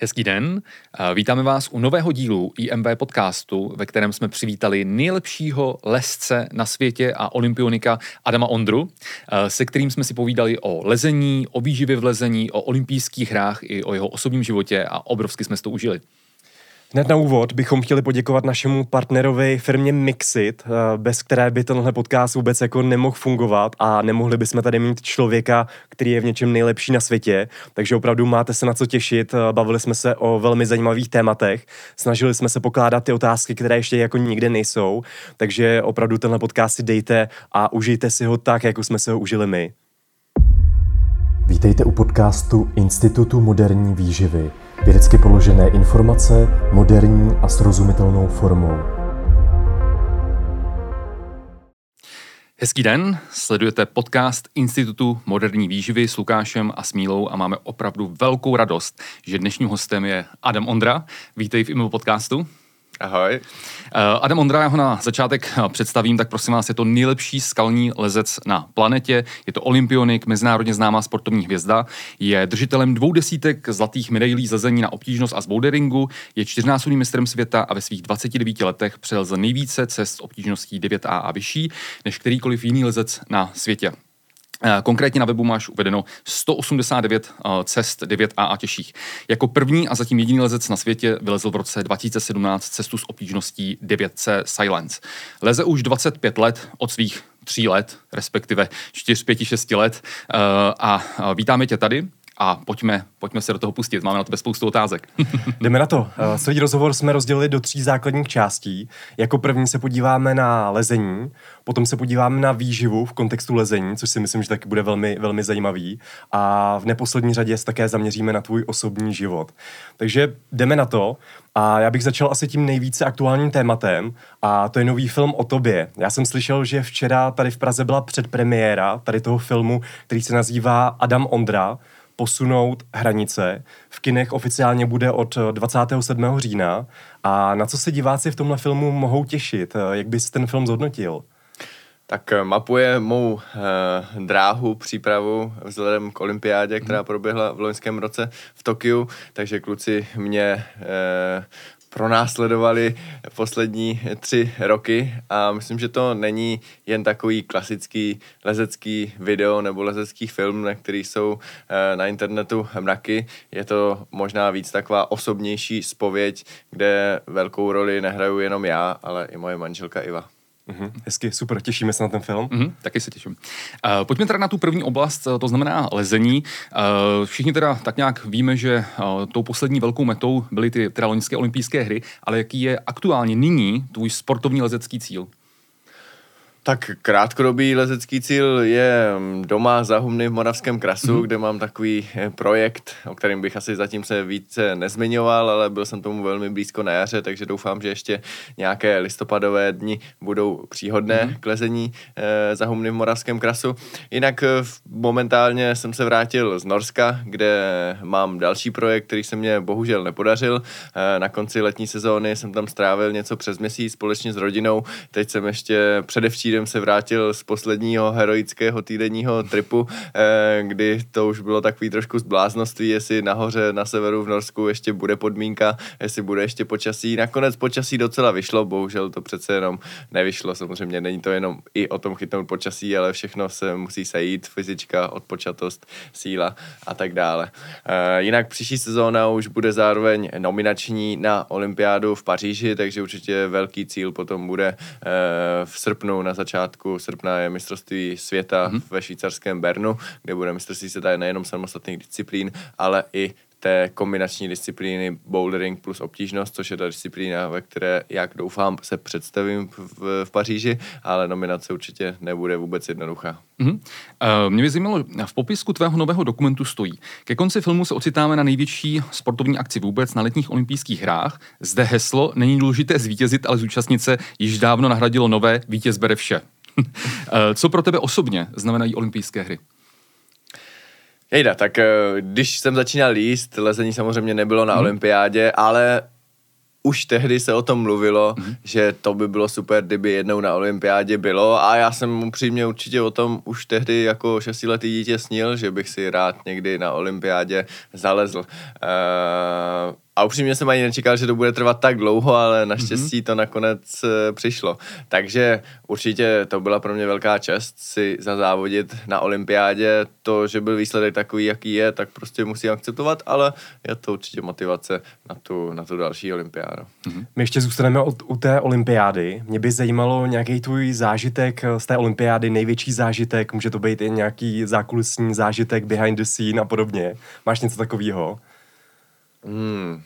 Hezký den, vítáme vás u nového dílu IMV podcastu, ve kterém jsme přivítali nejlepšího lesce na světě a olympionika Adama Ondru, se kterým jsme si povídali o lezení, o výživě v lezení, o olympijských hrách i o jeho osobním životě a obrovsky jsme si to užili. Hned na úvod bychom chtěli poděkovat našemu partnerovi firmě Mixit, eh, bez které by tenhle podcast vůbec jako nemohl fungovat a nemohli bychom tady mít člověka, který je v něčem nejlepší na světě. Takže opravdu máte se na co těšit. Eh, bavili jsme se o velmi zajímavých tématech. Snažili jsme se pokládat ty otázky, které ještě jako nikde nejsou. Takže opravdu tenhle podcast si dejte a užijte si ho tak, jako jsme se ho užili my. Vítejte u podcastu Institutu moderní výživy – Vědecky položené informace moderní a srozumitelnou formou. Hezký den, sledujete podcast Institutu moderní výživy s Lukášem a Smílou a máme opravdu velkou radost, že dnešním hostem je Adam Ondra. Vítej v IMO podcastu. Ahoj. Eh, Adam Ondra, já ho na začátek eh, představím, tak prosím vás, je to nejlepší skalní lezec na planetě, je to olympionik, mezinárodně známá sportovní hvězda, je držitelem dvou desítek zlatých medailí zlezení na obtížnost a z boulderingu, je čtyřnásobným mistrem světa a ve svých 29 letech přelezl nejvíce cest s obtížností 9A a vyšší než kterýkoliv jiný lezec na světě. Eh, konkrétně na webu máš uvedeno 189 eh, cest 9A a těžších. Jako první a zatím jediný lezec na světě vylezl v roce 2017 cestu s obtížností 9C Silence. Leze už 25 let od svých tří let, respektive 4, 5, 6 let eh, a vítáme tě tady a pojďme, pojďme se do toho pustit. Máme na tebe spoustu otázek. Jdeme na to. Svůj rozhovor jsme rozdělili do tří základních částí. Jako první se podíváme na lezení, potom se podíváme na výživu v kontextu lezení, což si myslím, že taky bude velmi, velmi zajímavý. A v neposlední řadě se také zaměříme na tvůj osobní život. Takže jdeme na to. A já bych začal asi tím nejvíce aktuálním tématem a to je nový film o tobě. Já jsem slyšel, že včera tady v Praze byla předpremiéra tady toho filmu, který se nazývá Adam Ondra posunout hranice. V kinech oficiálně bude od 27. října. A na co se diváci v tomhle filmu mohou těšit? Jak bys ten film zhodnotil? Tak eh, mapuje mou eh, dráhu, přípravu vzhledem k olympiádě, která mhm. proběhla v loňském roce v Tokiu, takže kluci mě eh, pronásledovali poslední tři roky a myslím, že to není jen takový klasický lezecký video nebo lezecký film, na který jsou eh, na internetu mraky. Je to možná víc taková osobnější spověď, kde velkou roli nehraju jenom já, ale i moje manželka Iva. Mm-hmm, hezky, super, těšíme se na ten film. Mm-hmm, taky se těším. Uh, pojďme teda na tu první oblast, to znamená lezení. Uh, všichni teda tak nějak víme, že uh, tou poslední velkou metou byly ty teda loňské olympijské hry, ale jaký je aktuálně nyní tvůj sportovní lezecký cíl? Tak krátkodobý lezecký cíl je mm, doma za Humny v Moravském krasu, mm-hmm. kde mám takový eh, projekt, o kterém bych asi zatím se více nezmiňoval, ale byl jsem tomu velmi blízko na jaře, takže doufám, že ještě nějaké listopadové dny budou příhodné mm-hmm. k lezení e, za Humny v Moravském krasu. Jinak e, momentálně jsem se vrátil z Norska, kde mám další projekt, který se mě bohužel nepodařil. E, na konci letní sezóny jsem tam strávil něco přes měsíc společně s rodinou. Teď jsem ještě předevčírem týden se vrátil z posledního heroického týdenního tripu, eh, kdy to už bylo takový trošku zbláznoství, jestli nahoře na severu v Norsku ještě bude podmínka, jestli bude ještě počasí. Nakonec počasí docela vyšlo, bohužel to přece jenom nevyšlo. Samozřejmě není to jenom i o tom chytnout počasí, ale všechno se musí sejít, fyzička, odpočatost, síla a tak dále. Eh, jinak příští sezóna už bude zároveň nominační na olympiádu v Paříži, takže určitě velký cíl potom bude eh, v srpnu na srpna je mistrovství světa mm-hmm. ve švýcarském Bernu, kde bude mistrovství světa nejenom samostatných disciplín, ale i té kombinační disciplíny bouldering plus obtížnost, což je ta disciplína, ve které, jak doufám, se představím v, v Paříži, ale nominace určitě nebude vůbec jednoduchá. Mm-hmm. Uh, mě by zajímalo, v popisku tvého nového dokumentu stojí. Ke konci filmu se ocitáme na největší sportovní akci vůbec na letních olympijských hrách. Zde heslo není důležité zvítězit, ale zúčastnit se již dávno nahradilo nové vítěz bere vše. uh, co pro tebe osobně znamenají olympijské hry? Jejda, tak eh, když jsem začínal líst, lezení samozřejmě nebylo na hmm. olympiádě, ale už tehdy se o tom mluvilo, mm-hmm. že to by bylo super, kdyby jednou na olympiádě bylo a já jsem upřímně určitě o tom už tehdy jako šestiletý dítě snil, že bych si rád někdy na olympiádě zalezl. Uh, a upřímně jsem ani nečekal, že to bude trvat tak dlouho, ale naštěstí to nakonec eh, přišlo. Takže určitě to byla pro mě velká čest si zazávodit na olympiádě. To, že byl výsledek takový, jaký je, tak prostě musím akceptovat, ale je to určitě motivace na tu, na tu další olympiádu. My ještě zůstaneme od, u té olympiády. Mě by zajímalo nějaký tvůj zážitek z té olympiády, největší zážitek, může to být i nějaký zákulisní zážitek behind the scene a podobně. Máš něco takového? Hmm.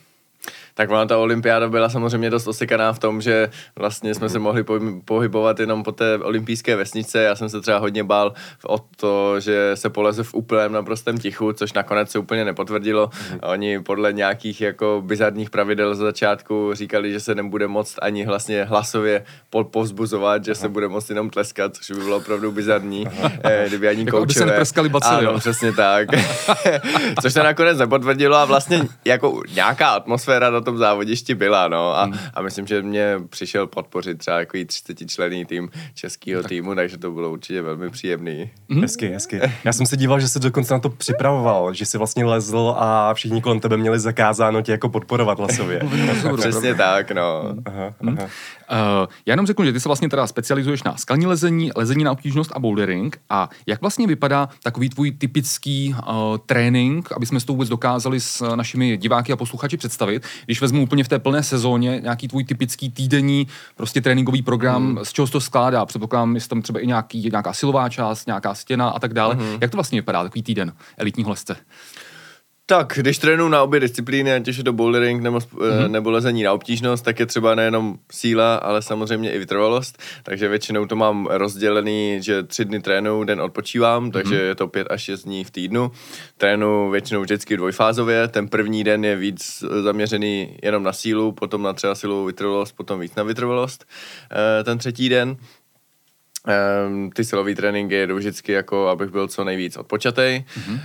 Tak ona ta olympiáda byla samozřejmě dost osekaná v tom, že vlastně jsme se mohli pohy- pohybovat jenom po té olympijské vesnice. Já jsem se třeba hodně bál o to, že se poleze v úplném naprostém tichu, což nakonec se úplně nepotvrdilo. Oni podle nějakých jako bizarních pravidel z začátku říkali, že se nebude moct ani vlastně hlasově po- povzbuzovat, že se bude moct jenom tleskat, což by bylo opravdu bizarní. Eh, Kdyby ani Jako aby se koučové- neprskali bacily, Ano, jo. přesně tak. Což se nakonec nepotvrdilo a vlastně jako nějaká atmosféra na tom závodišti byla, no. A, a myslím, že mě přišel podpořit třeba jako 30 člený tým českého týmu, takže to bylo určitě velmi příjemný. Hmm? Hezky, hezky. Já jsem se díval, že se dokonce na to připravoval, že si vlastně lezl a všichni kolem tebe měli zakázáno tě jako podporovat hlasově. Přesně tak, no. Aha, aha. Uh, já jenom řeknu, že ty se vlastně teda specializuješ na skalní lezení, lezení na obtížnost a bouldering. A jak vlastně vypadá takový tvůj typický uh, trénink, aby jsme si to vůbec dokázali s uh, našimi diváky a posluchači představit, když vezmu úplně v té plné sezóně nějaký tvůj typický týdenní prostě tréninkový program, hmm. z čeho se to skládá? Předpokládám, jestli tam třeba i nějaký, nějaká silová část, nějaká stěna a tak dále. Hmm. Jak to vlastně vypadá, takový týden elitního lezce? Tak, když trénuji na obě disciplíny, ať už je to bouldering nebo, mm-hmm. nebo lezení na obtížnost, tak je třeba nejenom síla, ale samozřejmě i vytrvalost. Takže většinou to mám rozdělený, že tři dny trénuju, den odpočívám, takže mm-hmm. je to pět až šest dní v týdnu. Trénuji většinou vždycky dvojfázově. Ten první den je víc zaměřený jenom na sílu, potom na třeba silovou vytrvalost, potom víc na vytrvalost. E, ten třetí den Um, ty silové tréninky jedou vždycky jako, abych byl co nejvíc odpočatej. Mm-hmm.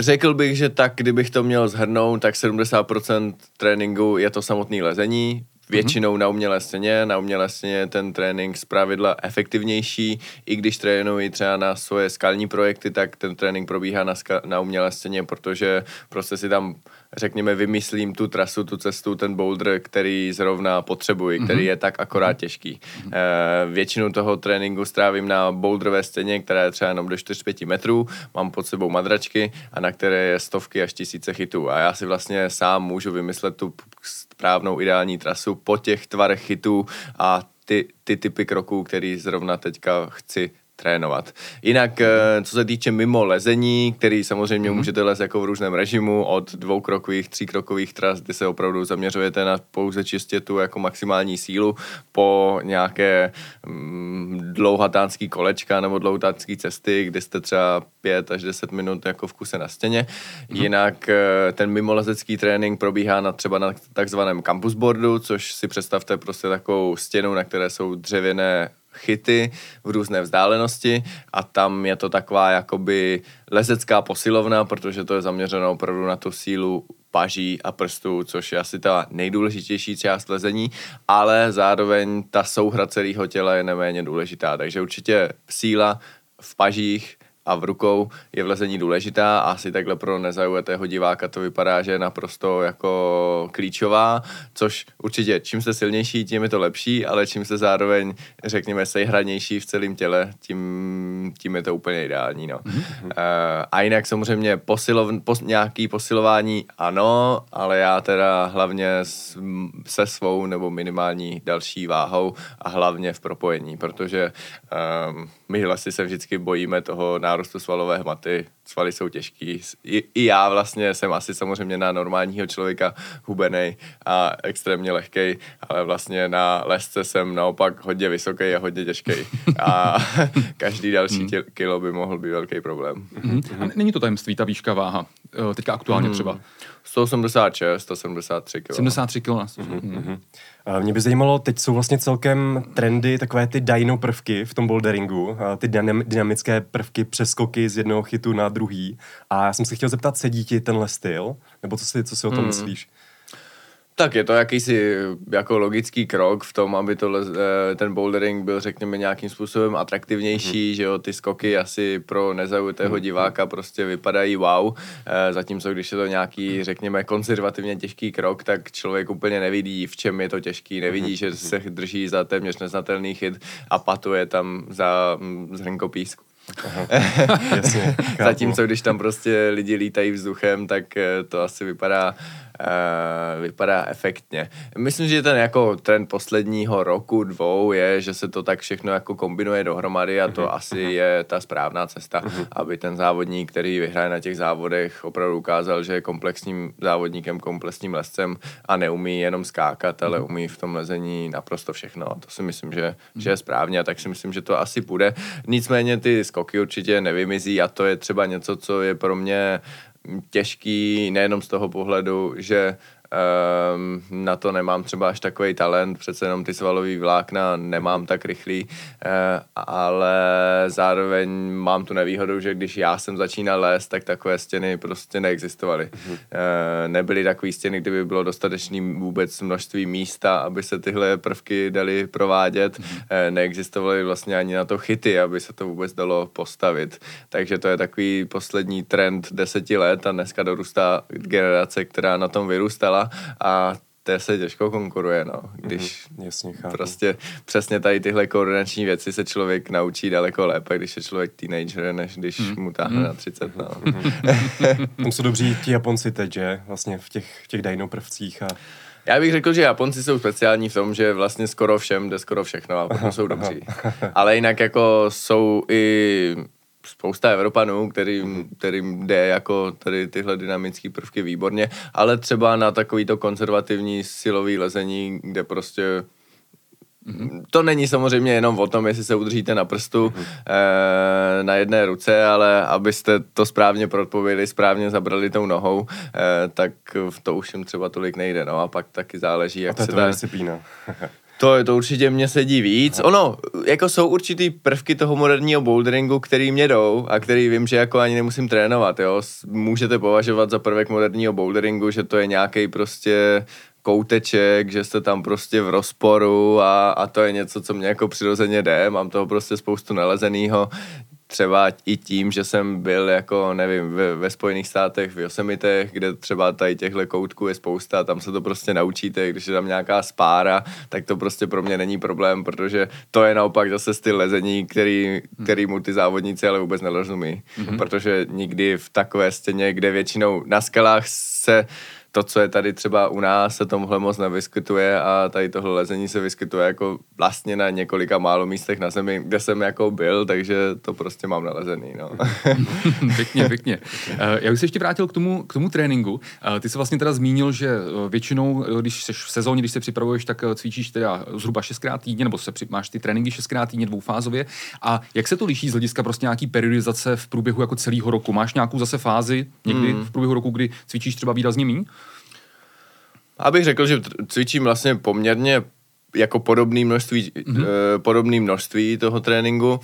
Řekl bych, že tak, kdybych to měl zhrnout, tak 70% tréninku je to samotné lezení, většinou na umělé scéně. Na umělé scéně je ten trénink z pravidla efektivnější. I když trénuji třeba na svoje skalní projekty, tak ten trénink probíhá na, ska- na umělé scéně, protože prostě si tam řekněme, vymyslím tu trasu, tu cestu, ten boulder, který zrovna potřebuji, který Mhm. je tak akorát těžký. E, většinu toho tréninku strávím na boulderové scéně, která je třeba jenom do 4-5 metrů, mám pod sebou madračky a na které je stovky až tisíce chytů. A já si vlastně sám můžu vymyslet tu správnou ideální trasu po těch tvarech chytů a ty, ty typy kroků, který zrovna teďka chci trénovat. Jinak, eh, co se týče mimo lezení, který samozřejmě mm. můžete lézt jako v různém režimu, od dvoukrokových, tříkrokových tras, kdy se opravdu zaměřujete na pouze čistě tu jako maximální sílu, po nějaké mm, dlouhatánský kolečka nebo dlouhatánský cesty, kdy jste třeba 5 až 10 minut jako v kuse na stěně. Mm. Jinak eh, ten mimolezecký trénink probíhá na třeba na takzvaném campusboardu, což si představte prostě takovou stěnu, na které jsou dřevěné chyty v různé vzdálenosti a tam je to taková jakoby lezecká posilovna, protože to je zaměřeno opravdu na tu sílu paží a prstů, což je asi ta nejdůležitější část lezení, ale zároveň ta souhra celého těla je neméně důležitá, takže určitě síla v pažích a v rukou je v lezení důležitá a asi takhle pro nezaujatého diváka to vypadá, že je naprosto jako klíčová, což určitě čím jste silnější, tím je to lepší, ale čím jste zároveň, řekněme, sejhranější v celém těle, tím, tím je to úplně ideální. No. Mm-hmm. Uh, a jinak samozřejmě posilov, pos, nějaký posilování ano, ale já teda hlavně s, se svou nebo minimální další váhou a hlavně v propojení, protože um, my lesy se vždycky bojíme toho nárůstu svalové hmoty, svaly jsou těžký. I, I já vlastně jsem asi samozřejmě na normálního člověka hubenej a extrémně lehkej, ale vlastně na lesce jsem naopak hodně vysoký a hodně těžký. A každý další tě, kilo by mohl být velký problém. Mhm. A není to tajemství, ta výška váha, eh, teďka aktuálně třeba. 186, 173 kg. 73 kg na mm-hmm. A Mě by zajímalo, teď jsou vlastně celkem trendy takové ty dyno prvky v tom boulderingu, ty dynam, dynamické prvky, přeskoky z jednoho chytu na druhý. A já jsem se chtěl zeptat, sedí ti tenhle styl? Nebo co si, co si o tom Hmm. myslíš? Tak je to jakýsi jako logický krok v tom, aby to, eh, ten bouldering byl, řekněme, nějakým způsobem atraktivnější, mm-hmm. že jo, ty skoky asi pro nezaujatého mm-hmm. diváka prostě vypadají wow, eh, zatímco když je to nějaký, řekněme, konzervativně těžký krok, tak člověk úplně nevidí, v čem je to těžký, nevidí, mm-hmm. že se drží za téměř neznatelný chyt a patuje tam za zhrnko písku. Aha, jasně, Zatímco když tam prostě lidi lítají vzduchem, tak eh, to asi vypadá uh, vypadá efektně. Myslím, že ten jako trend posledního roku, dvou je, že se to tak všechno jako kombinuje dohromady a to uh-huh. asi uh-huh. je ta správná cesta, uh-huh. aby ten závodník, který vyhraje na těch závodech, opravdu ukázal, že je komplexním závodníkem, komplexním lescem a neumí jenom skákat, ale umí v tom lezení naprosto všechno. A to si myslím, že, že je správně a tak si myslím, že to asi bude. Nicméně ty skoky určitě nevymizí a to je třeba něco, co je pro mě těžký nejenom z toho pohledu, že na to nemám třeba až takový talent, přece jenom ty svalový vlákna nemám tak rychlý, uh, ale zároveň mám tu nevýhodu, že když já jsem začínal lézt, tak takové stěny prostě neexistovaly. Mm-hmm. Uh, nebyly takové stěny, kdyby bylo dostatečné vůbec množství místa, aby se tyhle prvky daly provádět. Mm-hmm. Uh, neexistovaly vlastně ani na to chyty, aby se to vůbec dalo postavit. Takže to je takový poslední trend deseti let a dneska dorůstá generace, která na tom vyrůstala a to se těžko konkuruje, no. Když mm, jasně, chápu. prostě přesně tady tyhle koordinační věci se člověk naučí daleko lépe, když je člověk teenager, než když mm. mu táhne mm. na 30, no. Tam jsou dobří ti Japonci teď, že? Vlastně v těch, v těch dino prvcích a já bych řekl, že Japonci jsou speciální v tom, že vlastně skoro všem jde skoro všechno a potom jsou dobří. Ale jinak jako jsou i spousta Evropanů, kterým, kterým jde jako tady tyhle dynamické prvky výborně, ale třeba na takovýto konzervativní silový lezení, kde prostě Mm-hmm. To není samozřejmě jenom o tom, jestli se udržíte na prstu mm-hmm. e, na jedné ruce, ale abyste to správně propověli, správně zabrali tou nohou, e, tak to už jim třeba tolik nejde. No a pak taky záleží, jak a se dá... disciplína. To, to určitě mě sedí víc. Ono, jako jsou určitý prvky toho moderního boulderingu, který mě jdou a který vím, že jako ani nemusím trénovat, jo. Můžete považovat za prvek moderního boulderingu, že to je nějaký prostě kouteček, že jste tam prostě v rozporu a, a to je něco, co mě jako přirozeně jde, mám toho prostě spoustu nalezenýho, třeba i tím, že jsem byl jako, nevím, ve, ve Spojených státech, v Yosemitech, kde třeba tady těchto koutků je spousta, tam se to prostě naučíte, když je tam nějaká spára, tak to prostě pro mě není problém, protože to je naopak zase styl lezení, který, který mu ty závodníci ale vůbec nerozumí, mm-hmm. protože nikdy v takové stěně, kde většinou na skalách se to, co je tady třeba u nás, se tomuhle moc nevyskytuje a tady tohle lezení se vyskytuje jako vlastně na několika málo místech na zemi, kde jsem jako byl, takže to prostě mám nalezený, no. pěkně, pěkně. Eh, já bych se ještě vrátil k tomu, k tomu tréninku. Eh, ty jsi vlastně teda zmínil, že eh, většinou, když jsi v sezóně, když se připravuješ, tak cvičíš teda zhruba šestkrát týdně, nebo se při, máš ty tréninky šestkrát týdně dvoufázově. A jak se to liší z hlediska prostě nějaký periodizace v průběhu jako celého roku? Máš nějakou zase fázi někdy hmm. v průběhu roku, kdy cvičíš třeba výrazně méně? Abych řekl, že cvičím vlastně poměrně jako podobné množství, mm-hmm. uh, podobný množství toho tréninku. Uh,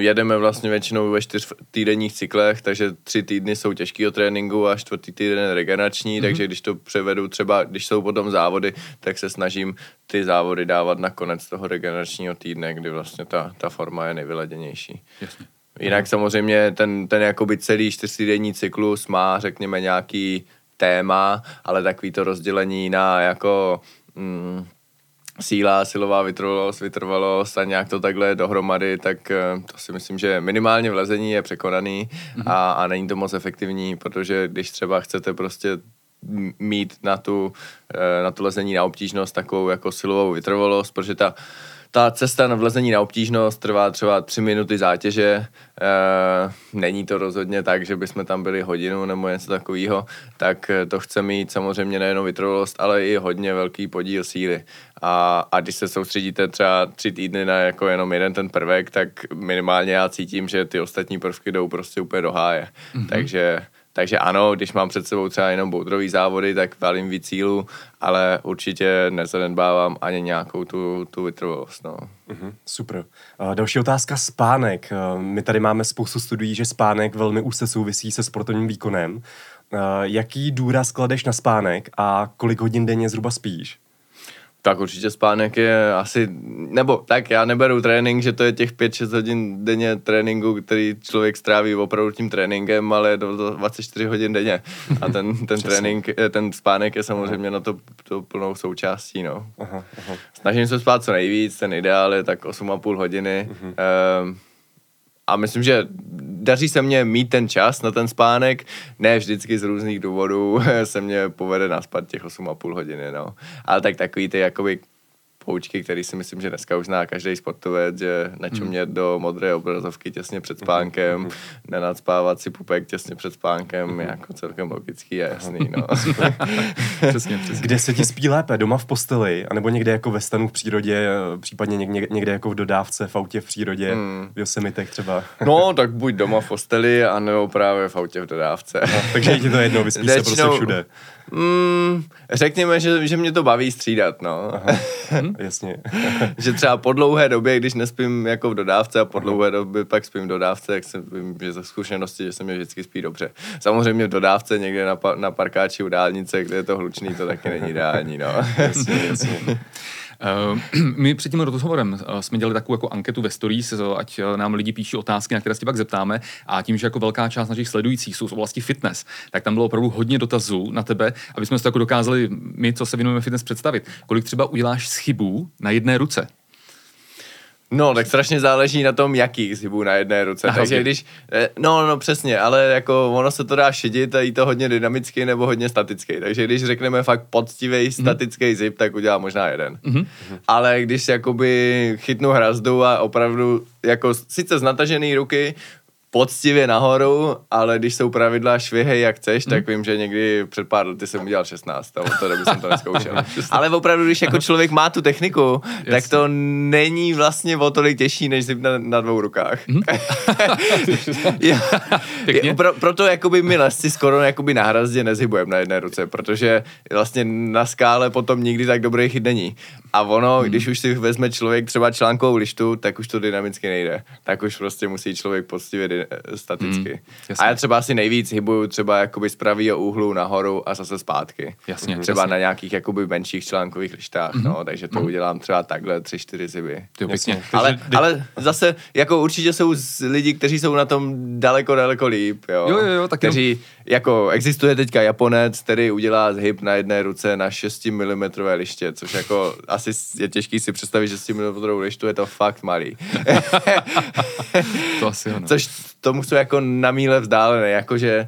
jedeme vlastně většinou ve čtyř týdenních cyklech, takže tři týdny jsou těžkého tréninku a čtvrtý týden regenerační, mm-hmm. takže když to převedu třeba, když jsou potom závody, tak se snažím ty závody dávat na konec toho regeneračního týdne, kdy vlastně ta, ta forma je nejvyladěnější. Jasně. Jinak samozřejmě ten, ten jakoby celý čtyřtýdenní cyklus má, řekněme, nějaký téma, ale takový to rozdělení na jako mm, síla, silová vytrvalost, vytrvalost a nějak to takhle dohromady, tak eh, to si myslím, že minimálně v lezení je překonaný mm-hmm. a, a není to moc efektivní, protože když třeba chcete prostě mít na tu, eh, na tu lezení na obtížnost takovou jako silovou vytrvalost, protože ta ta cesta na vlezení na obtížnost trvá třeba tři minuty zátěže. E, není to rozhodně tak, že bychom tam byli hodinu nebo něco takového, tak to chce mít samozřejmě nejenom vytrvalost, ale i hodně velký podíl síly. A, a když se soustředíte třeba tři týdny na jako jenom jeden ten prvek, tak minimálně já cítím, že ty ostatní prvky jdou prostě úplně do háje. Mm-hmm. Takže takže ano, když mám před sebou třeba jenom boudrový závody, tak valím víc cílu, ale určitě nezanedbávám ani nějakou tu, tu vytrvalost. No. Mm-hmm, super. Uh, další otázka, spánek. Uh, my tady máme spoustu studií, že spánek velmi úzce souvisí se sportovním výkonem. Uh, jaký důraz kladeš na spánek a kolik hodin denně zhruba spíš? Tak určitě spánek je asi, nebo tak já neberu trénink, že to je těch 5-6 hodin denně tréninku, který člověk stráví opravdu tím tréninkem, ale to 24 hodin denně. A ten, ten trénink, eh, ten spánek je samozřejmě na to, to plnou součástí, no. Aha, aha. Snažím se spát co nejvíc, ten ideál je tak 8,5 hodiny. Uh-huh. Uh, a myslím, že daří se mně mít ten čas na ten spánek, ne vždycky z různých důvodů se mně povede naspat těch 8,5 hodiny, no. Ale tak takový ty jakoby poučky, který si myslím, že dneska už zná každý sportovec, že načumět mm. do modré obrazovky těsně před spánkem, mm. nenadspávat si pupek těsně před spánkem, mm. jako celkem logický a jasný. No. přesně, přesně. Kde se ti spí lépe? Doma v posteli? anebo někde jako ve stanu v přírodě, případně někde, někde jako v dodávce, v autě v přírodě, mm. v Yosemitech třeba? no, tak buď doma v posteli, anebo právě v autě v dodávce. No, takže je ti to jedno, vyspíš se prostě všude. Mm, řekněme, že, že mě to baví střídat, no. Aha, jasně. že třeba po dlouhé době, když nespím jako v dodávce a po dlouhé době pak spím v dodávce, tak jsem vím, že ze zkušenosti, že se mi vždycky spí dobře. Samozřejmě v dodávce někde na, na parkáči u dálnice, kde je to hlučný, to taky není ideální, no. jasně, jasně. Uh, my před tím rozhovorem uh, jsme dělali takovou jako anketu ve stories, uh, ať nám lidi píší otázky, na které se pak zeptáme. A tím, že jako velká část našich sledujících jsou z oblasti fitness, tak tam bylo opravdu hodně dotazů na tebe, aby jsme to jako dokázali my, co se věnujeme fitness, představit. Kolik třeba uděláš z chybů na jedné ruce? No, tak strašně záleží na tom, jaký zhybů na jedné ruce. Aha, Takže když, eh, no, no, přesně, ale jako ono se to dá šidit a jí to hodně dynamický nebo hodně statický. Takže když řekneme fakt poctivý mm-hmm. statický zip, tak udělá možná jeden. Mm-hmm. Ale když jakoby chytnu hrazdu a opravdu jako sice z natažený ruky poctivě nahoru, ale když jsou pravidla švihej jak chceš, tak hmm. vím, že někdy před pár lety jsem udělal 16, a od té doby jsem to neskoušel. ale opravdu, když jako člověk má tu techniku, Jasně. tak to není vlastně o tolik těžší, než zip na, na dvou rukách. Hmm. je, pro, proto jakoby my lesci skoro jakoby na hrazdě nezhybujeme na jedné ruce, protože vlastně na skále potom nikdy tak dobrý chyt není. A ono, hmm. když už si vezme člověk třeba článkovou lištu, tak už to dynamicky nejde. Tak už prostě musí člověk poctivě Staticky. Mm, a já třeba asi nejvíc hybuju třeba jakoby z pravého úhlu nahoru a zase zpátky. Jasně, třeba jasně. na nějakých jakoby menších článkových lištách, mm-hmm. no, takže to mm. udělám třeba takhle tři, čtyři. Jasně. Ale, ale zase jako určitě jsou lidi, kteří jsou na tom daleko, daleko líp, jo. Jo, jo, jo tak kteří, jenom... jako existuje teďka Japonec, který udělá zhyb na jedné ruce na 6 mm liště, což jako asi je těžký si představit, že 6 mm lištu je to fakt malý. to asi ano. Což tomu jsou jako na míle vzdálené, jakože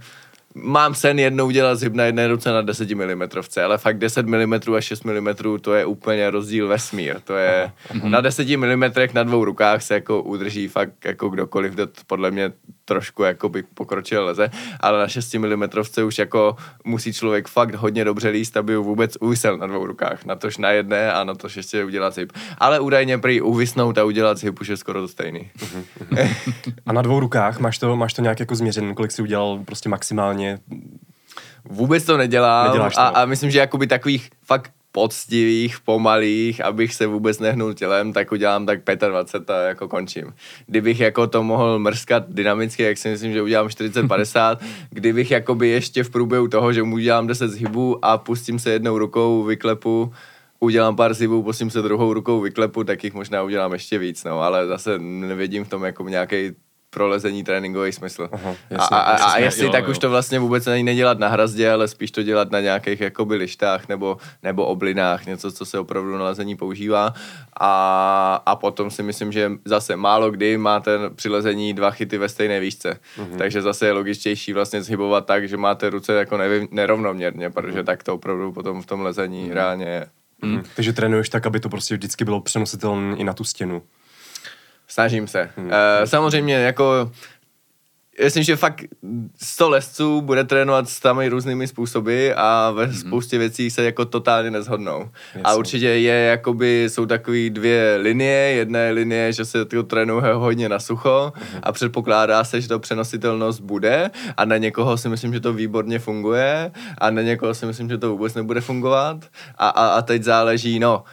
mám sen jednou udělat zhyb na jedné ruce na 10 mm, ale fakt 10 mm a 6 mm to je úplně rozdíl vesmír. To je uh-huh. na 10 mm na dvou rukách se jako udrží fakt jako kdokoliv, kdo podle mě trošku jako by pokročil leze, ale na 6 mm už jako musí člověk fakt hodně dobře líst, aby ho vůbec uvisel na dvou rukách. Na tož na jedné a na to ještě udělat zhyb. Ale údajně prý uvisnout a udělat zhyb už je skoro to stejný. a na dvou rukách máš to, máš to nějak jako změřené, kolik si udělal prostě maximálně Vůbec to nedělám to. A, a myslím, že jakoby takových fakt poctivých, pomalých, abych se vůbec nehnul tělem, tak udělám tak 25 a jako končím. Kdybych jako to mohl mrskat dynamicky, jak si myslím, že udělám 40-50, kdybych jakoby ještě v průběhu toho, že mu udělám 10 zhybů a pustím se jednou rukou, vyklepu, udělám pár zhybů, pustím se druhou rukou, vyklepu, tak jich možná udělám ještě víc, no, ale zase nevidím v tom jako nějaký prolezení tréninkový smysl. Aha, jasně, a, a, a, a jestli jo, tak jo. už to vlastně vůbec není nedělat na hrazdě, ale spíš to dělat na nějakých jakoby lištách nebo, nebo oblinách, něco, co se opravdu na lezení používá. A, a potom si myslím, že zase málo kdy máte při lezení dva chyty ve stejné výšce. Uh-huh. Takže zase je logičtější vlastně zhybovat tak, že máte ruce jako nevím, nerovnoměrně, protože uh-huh. tak to opravdu potom v tom lezení uh-huh. reálně je. Uh-huh. Takže trénuješ tak, aby to prostě vždycky bylo přenositelné i na tu stěnu. Snažím se. Hmm. Uh, samozřejmě jako myslím, že fakt 100 lesců bude trénovat s tam různými způsoby a ve mm-hmm. spoustě věcí se jako totálně nezhodnou. Jasně. A určitě je jakoby, jsou takové dvě linie, jedna je linie, že se to trénuje hodně na sucho mm-hmm. a předpokládá se, že to přenositelnost bude a na někoho si myslím, že to výborně funguje a na někoho si myslím, že to vůbec nebude fungovat a, a, a teď záleží, no,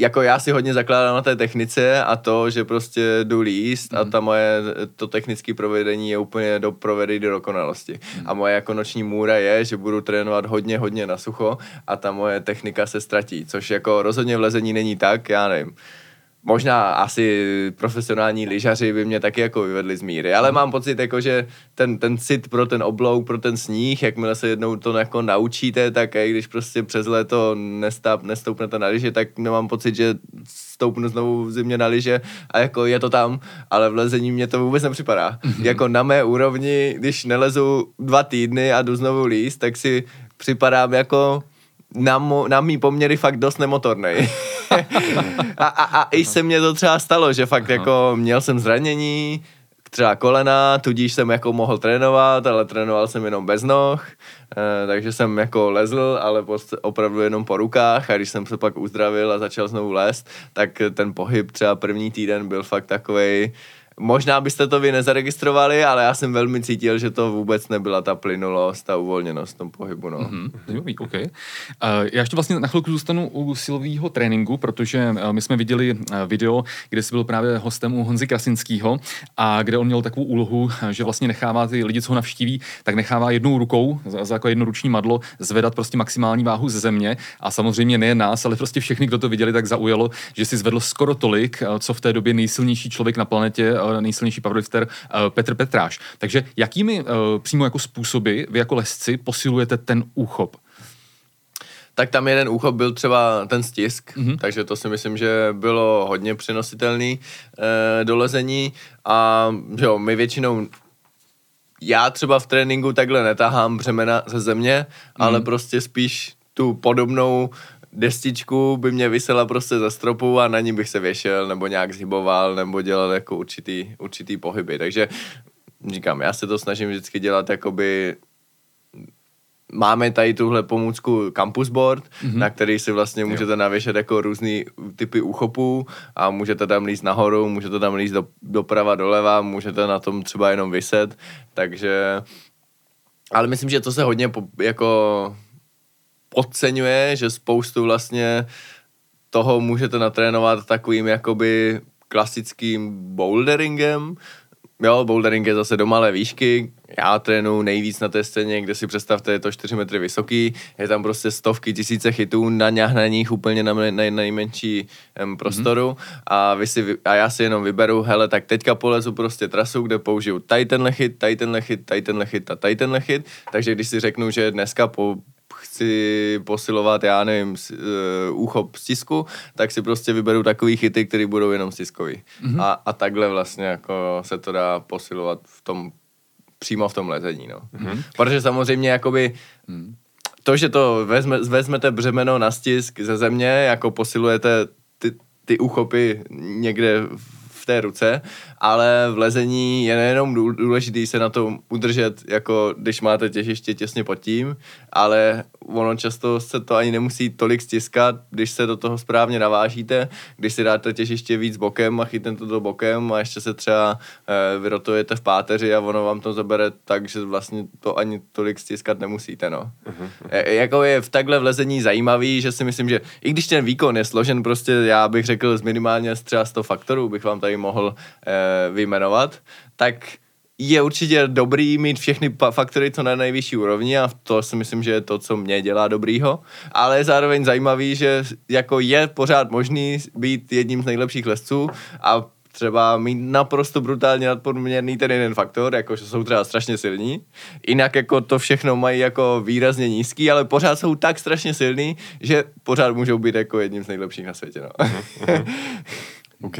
jako já si hodně zakládám na té technice a to, že prostě jdu líst a ta moje, to technické provedení je úplně do provedení do dokonalosti. A moje jako noční můra je, že budu trénovat hodně, hodně na sucho a ta moje technika se ztratí, což jako rozhodně v lezení není tak, já nevím. Možná asi profesionální lyžaři by mě taky jako vyvedli z míry, ale mám pocit, jako, že ten, ten cit pro ten oblouk, pro ten sníh, jakmile se jednou to jako naučíte, tak i když prostě přes léto nestáp, nestoupnete na lyže, tak nemám pocit, že stoupnu znovu v zimě na lyže a jako je to tam, ale v lezení mě to vůbec nepřipadá. Mm-hmm. Jako na mé úrovni, když nelezu dva týdny a jdu znovu líst, tak si připadám jako na, mo, na mý poměry fakt dost nemotornej. a, a, a i se mně to třeba stalo, že fakt Aha. jako měl jsem zranění, třeba kolena, tudíž jsem jako mohl trénovat, ale trénoval jsem jenom bez noh, eh, takže jsem jako lezl, ale opravdu jenom po rukách a když jsem se pak uzdravil a začal znovu lézt, tak ten pohyb třeba první týden byl fakt takovej, Možná byste to vy nezaregistrovali, ale já jsem velmi cítil, že to vůbec nebyla ta plynulost a uvolněnost v tom pohybu. No. Mm-hmm. okay. uh, já ještě vlastně na chvilku zůstanu u silového tréninku, protože uh, my jsme viděli uh, video, kde jsi byl právě hostem u Honzy Krasinského a kde on měl takovou úlohu, že vlastně nechává ty lidi, co ho navštíví, tak nechává jednou rukou, za, za jako jednoruční madlo, zvedat prostě maximální váhu ze země a samozřejmě nejen nás, ale prostě všechny, kdo to viděli, tak zaujalo, že si zvedl skoro tolik, co v té době nejsilnější člověk na planetě nejsilnější powerlifter eh, Petr Petráš. Takže jakými eh, přímo jako způsoby vy jako lesci posilujete ten úchop? tak tam jeden úchop byl třeba ten stisk, mm-hmm. takže to si myslím, že bylo hodně přenositelný e, do lezení a jo, my většinou já třeba v tréninku takhle netahám břemena ze země, mm-hmm. ale prostě spíš tu podobnou destičku by mě vysela prostě ze stropu a na ní bych se věšel nebo nějak zhyboval nebo dělal jako určitý, určitý pohyby. Takže říkám, já se to snažím vždycky dělat jakoby máme tady tuhle pomůcku Campus Board, mm-hmm. na který si vlastně můžete navěšet jako různý typy úchopů a můžete tam líst nahoru, můžete tam líst do, doprava, doleva, můžete na tom třeba jenom vyset, takže ale myslím, že to se hodně po, jako podceňuje, že spoustu vlastně toho můžete natrénovat takovým jakoby klasickým boulderingem. Jo, bouldering je zase do malé výšky, já trénu nejvíc na té scéně, kde si představte, je to 4 metry vysoký, je tam prostě stovky, tisíce chytů na nich úplně na, na nejmenší um, prostoru mm-hmm. a, vy si, a já si jenom vyberu, hele, tak teďka polezu prostě trasu, kde použiju tady tenhle chyt, tady tenhle chyt, tady tenhle chyt a tady tenhle chyt, takže když si řeknu, že dneska po, chci posilovat, já nevím, uh, úchop stisku, tak si prostě vyberu takový chyty, které budou jenom stiskový. Mm-hmm. A, a takhle vlastně jako se to dá posilovat v tom, přímo v tom lezení, no. Mm-hmm. Protože samozřejmě jakoby mm. to, že to vezme, vezmete břemeno na stisk ze země, jako posilujete ty, ty úchopy někde v té ruce, ale v lezení je nejenom důležitý se na to udržet, jako když máte těžiště těsně pod tím, ale ono často se to ani nemusí tolik stiskat, když se do toho správně navážíte, když si dáte těžiště víc bokem a chytnete to bokem a ještě se třeba e, vyrotujete v páteři a ono vám to zabere tak, že vlastně to ani tolik stiskat nemusíte, no. Uh-huh. E, jako je v takhle v lezení zajímavý, že si myslím, že i když ten výkon je složen prostě, já bych řekl z minimálně z třeba 100 faktorů, bych vám tady mohl e, vyjmenovat, tak je určitě dobrý mít všechny faktory co na nejvyšší úrovni a to si myslím, že je to, co mě dělá dobrýho, ale je zároveň zajímavý, že jako je pořád možný být jedním z nejlepších lesců a třeba mít naprosto brutálně nadpodměrný ten jeden faktor, jako že jsou třeba strašně silní. Jinak jako to všechno mají jako výrazně nízký, ale pořád jsou tak strašně silní, že pořád můžou být jako jedním z nejlepších na světě. No. OK.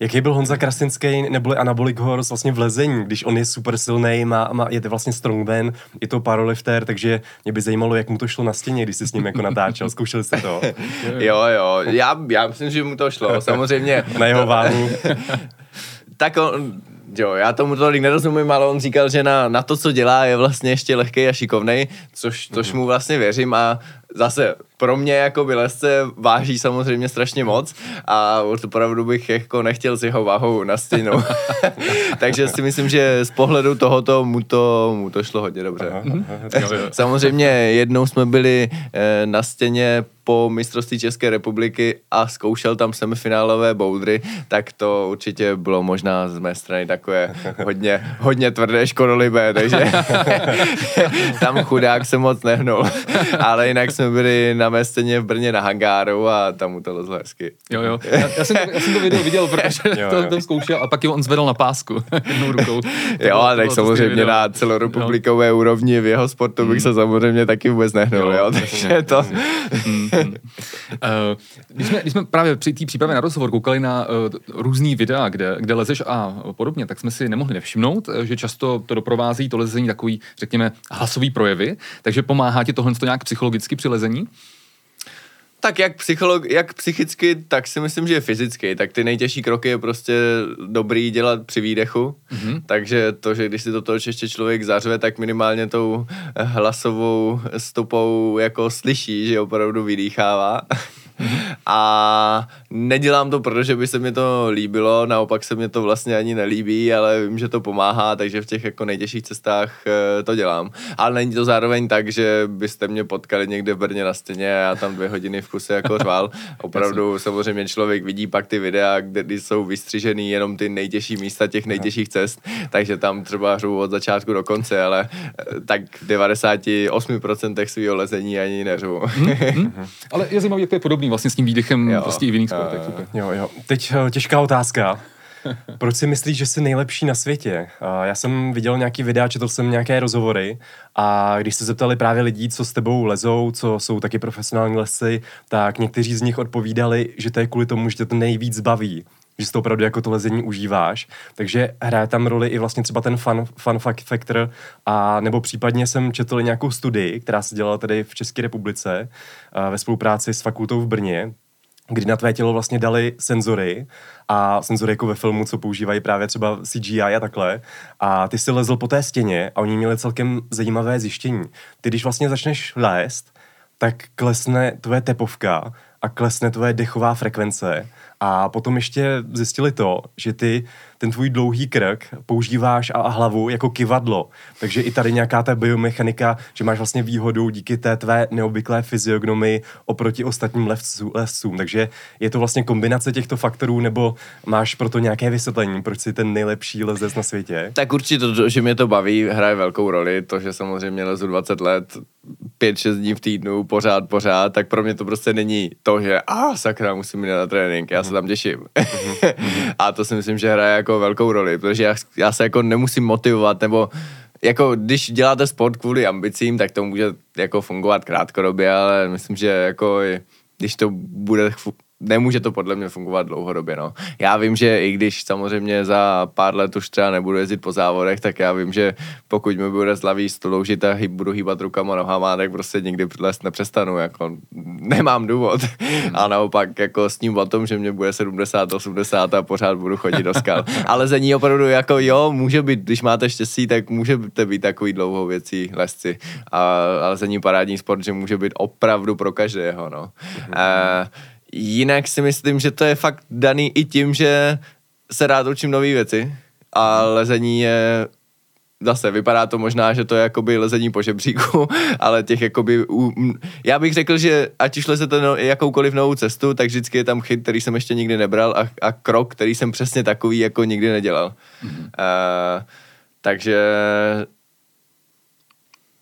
Jaký byl Honza Krasinský neboli Anabolik Horse vlastně v lezení, když on je super silný, má, má, je to vlastně strongman, je to parolifter, takže mě by zajímalo, jak mu to šlo na stěně, když jsi s ním jako natáčel. Zkoušeli jste to? jo, jo. Já, já myslím, že mu to šlo. Samozřejmě. na jeho váhu. tak on, Jo, já tomu tolik nerozumím, ale on říkal, že na, na to, co dělá, je vlastně ještě lehkej a šikovnej, což, což mu vlastně věřím a zase pro mě jako by lesce váží samozřejmě strašně moc a opravdu bych jako nechtěl s jeho váhou na stěnu. Takže si myslím, že z pohledu tohoto mu to, mu to šlo hodně dobře. Aha, aha, samozřejmě jednou jsme byli eh, na stěně po mistrovství České republiky a zkoušel tam semifinálové boudry, tak to určitě bylo možná z mé strany takové hodně, hodně tvrdé škodolibé, takže tam chudák se moc nehnul. Ale jinak jsme byli na mé scéně v Brně na hangáru a tam mu to lezlo hezky. Jo, jo. Já, já, jsem, já jsem to video viděl, protože jo, to, to zkoušel a pak jo on zvedl na pásku jednou rukou. To jo, bylo, tak samozřejmě na celorepublikové no. úrovni v jeho sportu bych mm. se samozřejmě taky vůbec nehnul, jo, jo takže to... Mm, mm. Uh, když, jsme, když jsme právě při té přípravě na rozhovor koukali na uh, různý videa, kde, kde lezeš a podobně, tak jsme si nemohli nevšimnout, eh, že často to doprovází to lezení takový, řekněme, hlasový projevy, takže pomáhá ti tohle nějak psychologicky při lezení? Tak jak, psycholog, jak psychicky, tak si myslím, že fyzicky. Tak ty nejtěžší kroky je prostě dobrý dělat při výdechu. Mm-hmm. Takže to, že když si to toho ještě člověk zařve, tak minimálně tou hlasovou stopou jako slyší, že opravdu vydýchává. A nedělám to, protože by se mi to líbilo, naopak se mi to vlastně ani nelíbí, ale vím, že to pomáhá, takže v těch jako nejtěžších cestách eh, to dělám. Ale není to zároveň tak, že byste mě potkali někde v Brně na stěně a já tam dvě hodiny v kuse jako řval. Opravdu samozřejmě člověk vidí pak ty videa, kde jsou vystřižený jenom ty nejtěžší místa těch nejtěžších cest, takže tam třeba hřu od začátku do konce, ale eh, tak v 98% svého lezení ani neřvu. Hmm, hmm. Ale je zajímavé, jak to je podobný vlastně s tím výdechem jo. prostě i v jiných sportech. Super. Jo, jo. Teď eh, těžká otázka. Proč si myslíš, že jsi nejlepší na světě? Já jsem viděl nějaký videa, četl jsem nějaké rozhovory a když se zeptali právě lidí, co s tebou lezou, co jsou taky profesionální lesy, tak někteří z nich odpovídali, že to je kvůli tomu, že tě to nejvíc baví že si to opravdu jako to lezení užíváš. Takže hraje tam roli i vlastně třeba ten fun, fun factor a nebo případně jsem četl nějakou studii, která se dělala tady v České republice ve spolupráci s fakultou v Brně, kdy na tvé tělo vlastně dali senzory a senzory jako ve filmu, co používají právě třeba CGI a takhle. A ty si lezl po té stěně a oni měli celkem zajímavé zjištění. Ty, když vlastně začneš lézt, tak klesne tvoje tepovka a klesne tvoje dechová frekvence a potom ještě zjistili to, že ty ten tvůj dlouhý krk používáš a hlavu jako kivadlo. Takže i tady nějaká ta biomechanika, že máš vlastně výhodu díky té tvé neobvyklé fyziognomii oproti ostatním lescům. Takže je to vlastně kombinace těchto faktorů, nebo máš proto nějaké vysvětlení, proč jsi ten nejlepší lezec na světě? Tak určitě to, že mě to baví, hraje velkou roli. To, že samozřejmě lezu 20 let, 5-6 dní v týdnu, pořád, pořád, tak pro mě to prostě není to, že a ah, sakra, musím jít na trénink, já se tam těším. Mhm. a to si myslím, že hraje jako velkou roli, protože já, já se jako nemusím motivovat, nebo jako když děláte sport kvůli ambicím, tak to může jako fungovat krátkodobě, ale myslím, že jako když to bude nemůže to podle mě fungovat dlouhodobě. No. Já vím, že i když samozřejmě za pár let už třeba nebudu jezdit po závodech, tak já vím, že pokud mi bude zlaví sloužit a hyb, budu hýbat rukama, nohama, tak prostě nikdy les nepřestanu. Jako, nemám důvod. A naopak jako s ním o tom, že mě bude 70, 80 a pořád budu chodit do skal. Ale zení opravdu jako jo, může být, když máte štěstí, tak můžete být takový dlouhou věcí lesci. A, ale zení parádní sport, že může být opravdu pro každého. No. Mm-hmm. A, Jinak si myslím, že to je fakt daný i tím, že se rád učím nové věci a lezení je zase vypadá to možná, že to je jakoby lezení po žebříku, ale těch jakoby, já bych řekl, že ať už lezete no, jakoukoliv novou cestu, tak vždycky je tam chyt, který jsem ještě nikdy nebral a, a krok, který jsem přesně takový jako nikdy nedělal. Mm-hmm. Uh, takže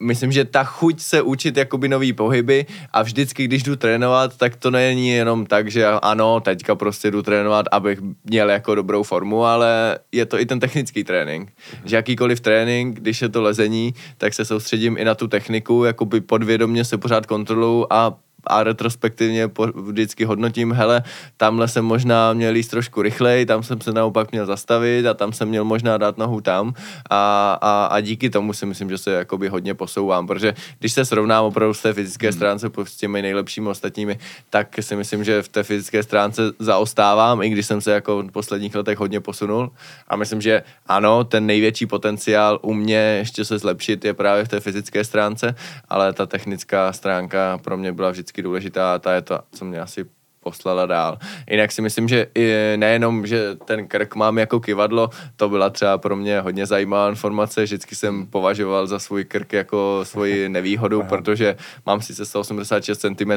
myslím, že ta chuť se učit jakoby nový pohyby a vždycky, když jdu trénovat, tak to není jenom tak, že ano, teďka prostě jdu trénovat, abych měl jako dobrou formu, ale je to i ten technický trénink. Že jakýkoliv trénink, když je to lezení, tak se soustředím i na tu techniku, jakoby podvědomně se pořád kontrolu a a retrospektivně po, vždycky hodnotím, hele, tamhle jsem možná měl jít trošku rychleji, tam jsem se naopak měl zastavit a tam jsem měl možná dát nohu tam a, a, a díky tomu si myslím, že se jakoby hodně posouvám, protože když se srovnám opravdu z té fyzické hmm. stránce s těmi nejlepšími ostatními, tak si myslím, že v té fyzické stránce zaostávám, i když jsem se jako v posledních letech hodně posunul a myslím, že ano, ten největší potenciál u mě ještě se zlepšit je právě v té fyzické stránce, ale ta technická stránka pro mě byla vždycky důležitá a ta je to, co mě asi poslala dál. Jinak si myslím, že i nejenom, že ten krk mám jako kivadlo, to byla třeba pro mě hodně zajímavá informace, vždycky jsem považoval za svůj krk jako svoji nevýhodu, protože mám sice 186 cm,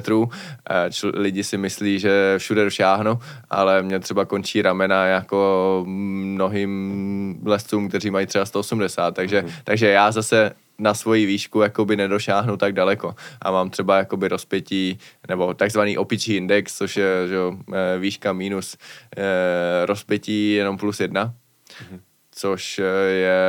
č- lidi si myslí, že všude došáhnu, ale mě třeba končí ramena jako mnohým lescům, kteří mají třeba 180, takže, mm. takže já zase na svoji výšku jakoby nedošáhnu tak daleko. A mám třeba jakoby rozpětí, nebo takzvaný opičí index, což je že, eh, výška minus eh, rozpětí jenom plus jedna. Mm-hmm. Což eh, je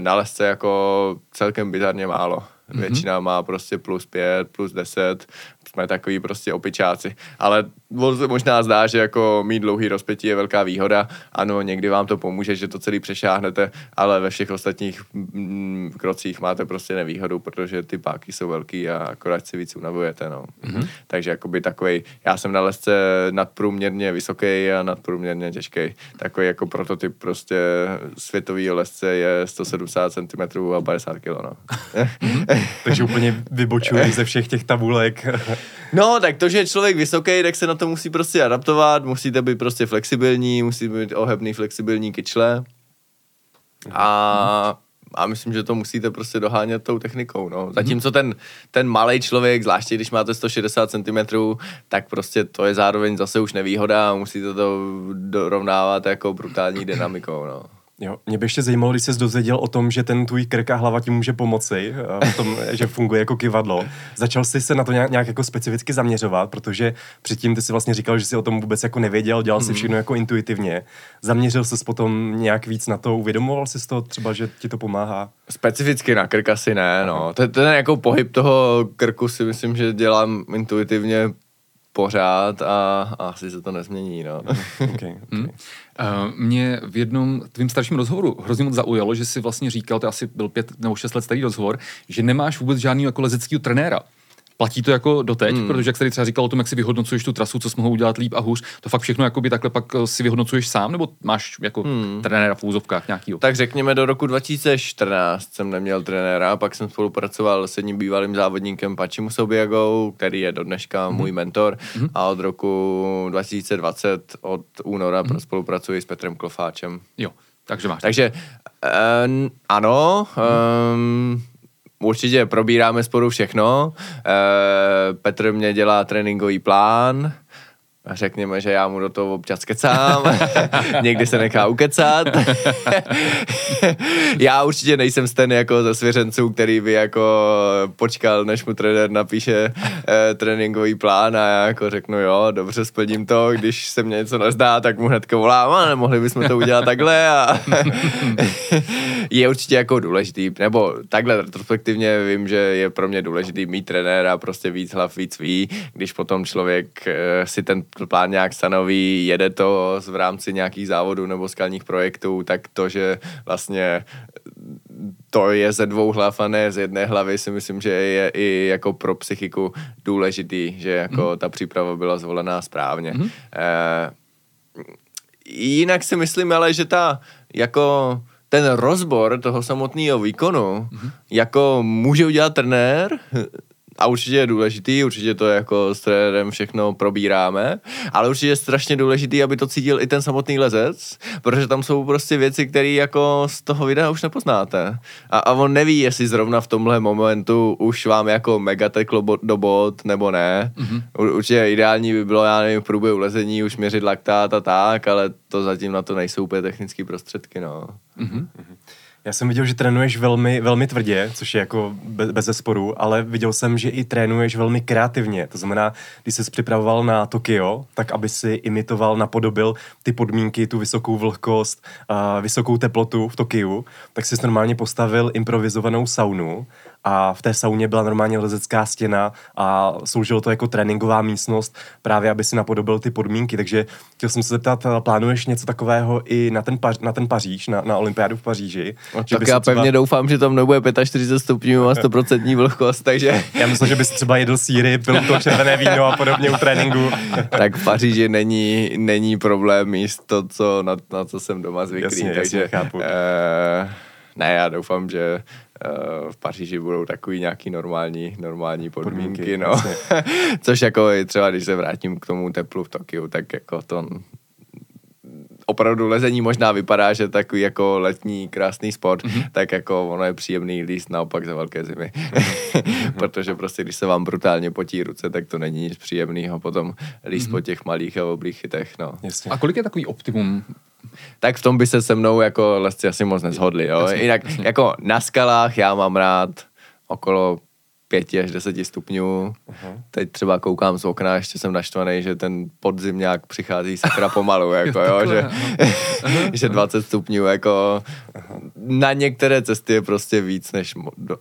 na lesce jako celkem bizarně málo. Mm-hmm. Většina má prostě plus pět, plus deset, jsme takový prostě opičáci. Ale možná zdá, že jako mít dlouhý rozpětí je velká výhoda. Ano, někdy vám to pomůže, že to celý přešáhnete, ale ve všech ostatních mm, krocích máte prostě nevýhodu, protože ty páky jsou velký a akorát si víc unavujete. No. Mm-hmm. Takže jakoby takový, já jsem na lesce nadprůměrně vysoký a nadprůměrně těžký. Takový jako prototyp prostě světový lesce je 170 cm a 50 kg. No. Takže úplně vybočuje ze všech těch tabulek. No, tak to, že je člověk vysoký, tak se na to musí prostě adaptovat, musíte být prostě flexibilní, musí být ohebný, flexibilní kyčle. A, a myslím, že to musíte prostě dohánět tou technikou, no. Zatímco ten, ten malý člověk, zvláště když máte 160 cm, tak prostě to je zároveň zase už nevýhoda a musíte to dorovnávat jako brutální dynamikou, no. Jo, mě by ještě zajímalo, když jsi dozvěděl o tom, že ten tvůj krk a hlava ti může pomoci, v tom, že funguje jako kivadlo. Začal jsi se na to nějak, nějak jako specificky zaměřovat, protože předtím ty si vlastně říkal, že jsi o tom vůbec jako nevěděl, dělal si hmm. všechno jako intuitivně. Zaměřil jsi potom nějak víc na to, uvědomoval jsi to třeba, že ti to pomáhá? Specificky na krk asi ne, no. Ten, ten jako pohyb toho krku si myslím, že dělám intuitivně pořád a, a asi se to nezmění, no. okay, okay. Hmm. Uh, mě v jednom tvým starším rozhovoru hrozně moc zaujalo, že si vlastně říkal, to asi byl pět nebo šest let starý rozhovor, že nemáš vůbec žádný jako lezeckého trenéra. Platí to jako doteď, hmm. protože jak jsi tady třeba říkal o tom, jak si vyhodnocuješ tu trasu, co jsi mohl udělat líp a hůř, to fakt všechno jakoby takhle pak eh, si vyhodnocuješ sám, nebo máš jako hmm. trenéra v úzovkách nějakýho? Tak řekněme, do roku 2014 jsem neměl trenéra, pak jsem spolupracoval s jedním bývalým závodníkem Pačimu Sobiagou, který je do dneška hmm. můj mentor hmm. a od roku 2020 od února hmm. spolupracuji s Petrem Klofáčem. Jo, takže máš. Takže uh, ano, um, určitě probíráme spolu všechno. E, Petr mě dělá tréninkový plán, řekněme, že já mu do toho občas kecám, někdy se nechá ukecat. já určitě nejsem ten jako ze svěřenců, který by jako počkal, než mu trenér napíše eh, tréninkový plán a já jako řeknu jo, dobře, splním to, když se mně něco nezdá, tak mu hnedka volám, ale nemohli bychom to udělat takhle a je určitě jako důležitý, nebo takhle retrospektivně vím, že je pro mě důležitý mít trenéra, prostě víc hlav, víc ví, když potom člověk eh, si ten plán nějak stanoví, jede to v rámci nějakých závodů nebo skalních projektů, tak to, že vlastně to je ze dvou hlav a ne z jedné hlavy, si myslím, že je i jako pro psychiku důležitý, že jako mm. ta příprava byla zvolená správně. Mm. Eh, jinak si myslím ale, že ta jako ten rozbor toho samotného výkonu, mm-hmm. jako může udělat trenér, a určitě je důležitý, určitě to jako s trenérem všechno probíráme, ale určitě je strašně důležitý, aby to cítil i ten samotný lezec, protože tam jsou prostě věci, které jako z toho videa už nepoznáte. A, a on neví, jestli zrovna v tomhle momentu už vám jako mega teklo do bod nebo ne. Mm-hmm. Určitě ideální by bylo, já nevím, v průběhu lezení už měřit laktát a tak, ale to zatím na to nejsou úplně technické prostředky, no. Mm-hmm. Já jsem viděl, že trénuješ velmi, velmi tvrdě, což je jako bez, bez zesporu, ale viděl jsem, že i trénuješ velmi kreativně. To znamená, když jsi připravoval na Tokio, tak aby si imitoval, napodobil ty podmínky, tu vysokou vlhkost, a vysokou teplotu v Tokiu, tak jsi normálně postavil improvizovanou saunu a v té sauně byla normálně lezecká stěna a sloužilo to jako tréninková místnost, právě aby si napodobil ty podmínky. Takže chtěl jsem se zeptat, eh, plánuješ něco takového i na ten, Pař, na ten Paříž, na, na olympiádu v Paříži? No, tak já pevně třeba... doufám, že tam nebude 45 stupňů a 100% vlhkost, takže... Já myslím, že bys třeba jedl síry, pil to červené víno a podobně u tréninku. tak v Paříži není, není problém jíst to, co, na, na co jsem doma zvyklý. Jasně, takže, jasně, chápu. Eh, ne, já doufám, že v Paříži budou takový nějaký normální, normální podmínky, podmínky no. Což jako třeba, když se vrátím k tomu teplu v Tokiu, tak jako to opravdu lezení možná vypadá, že takový jako letní krásný sport, mm-hmm. tak jako ono je příjemný líst naopak za velké zimy. Mm-hmm. Protože prostě, když se vám brutálně potí ruce, tak to není nic příjemného potom líst mm-hmm. po těch malých a oblých chytech. No. Jasně. A kolik je takový optimum tak v tom by se se mnou jako lesci asi moc nezhodli, jo. Jinak jako na skalách já mám rád okolo 5 až 10 stupňů. Uh-huh. Teď třeba koukám z okna, ještě jsem naštvaný, že ten podzimňák přichází sakra pomalu, jako, jo, že, uh-huh. že 20 stupňů, jako uh-huh. na některé cesty je prostě víc než mo- do,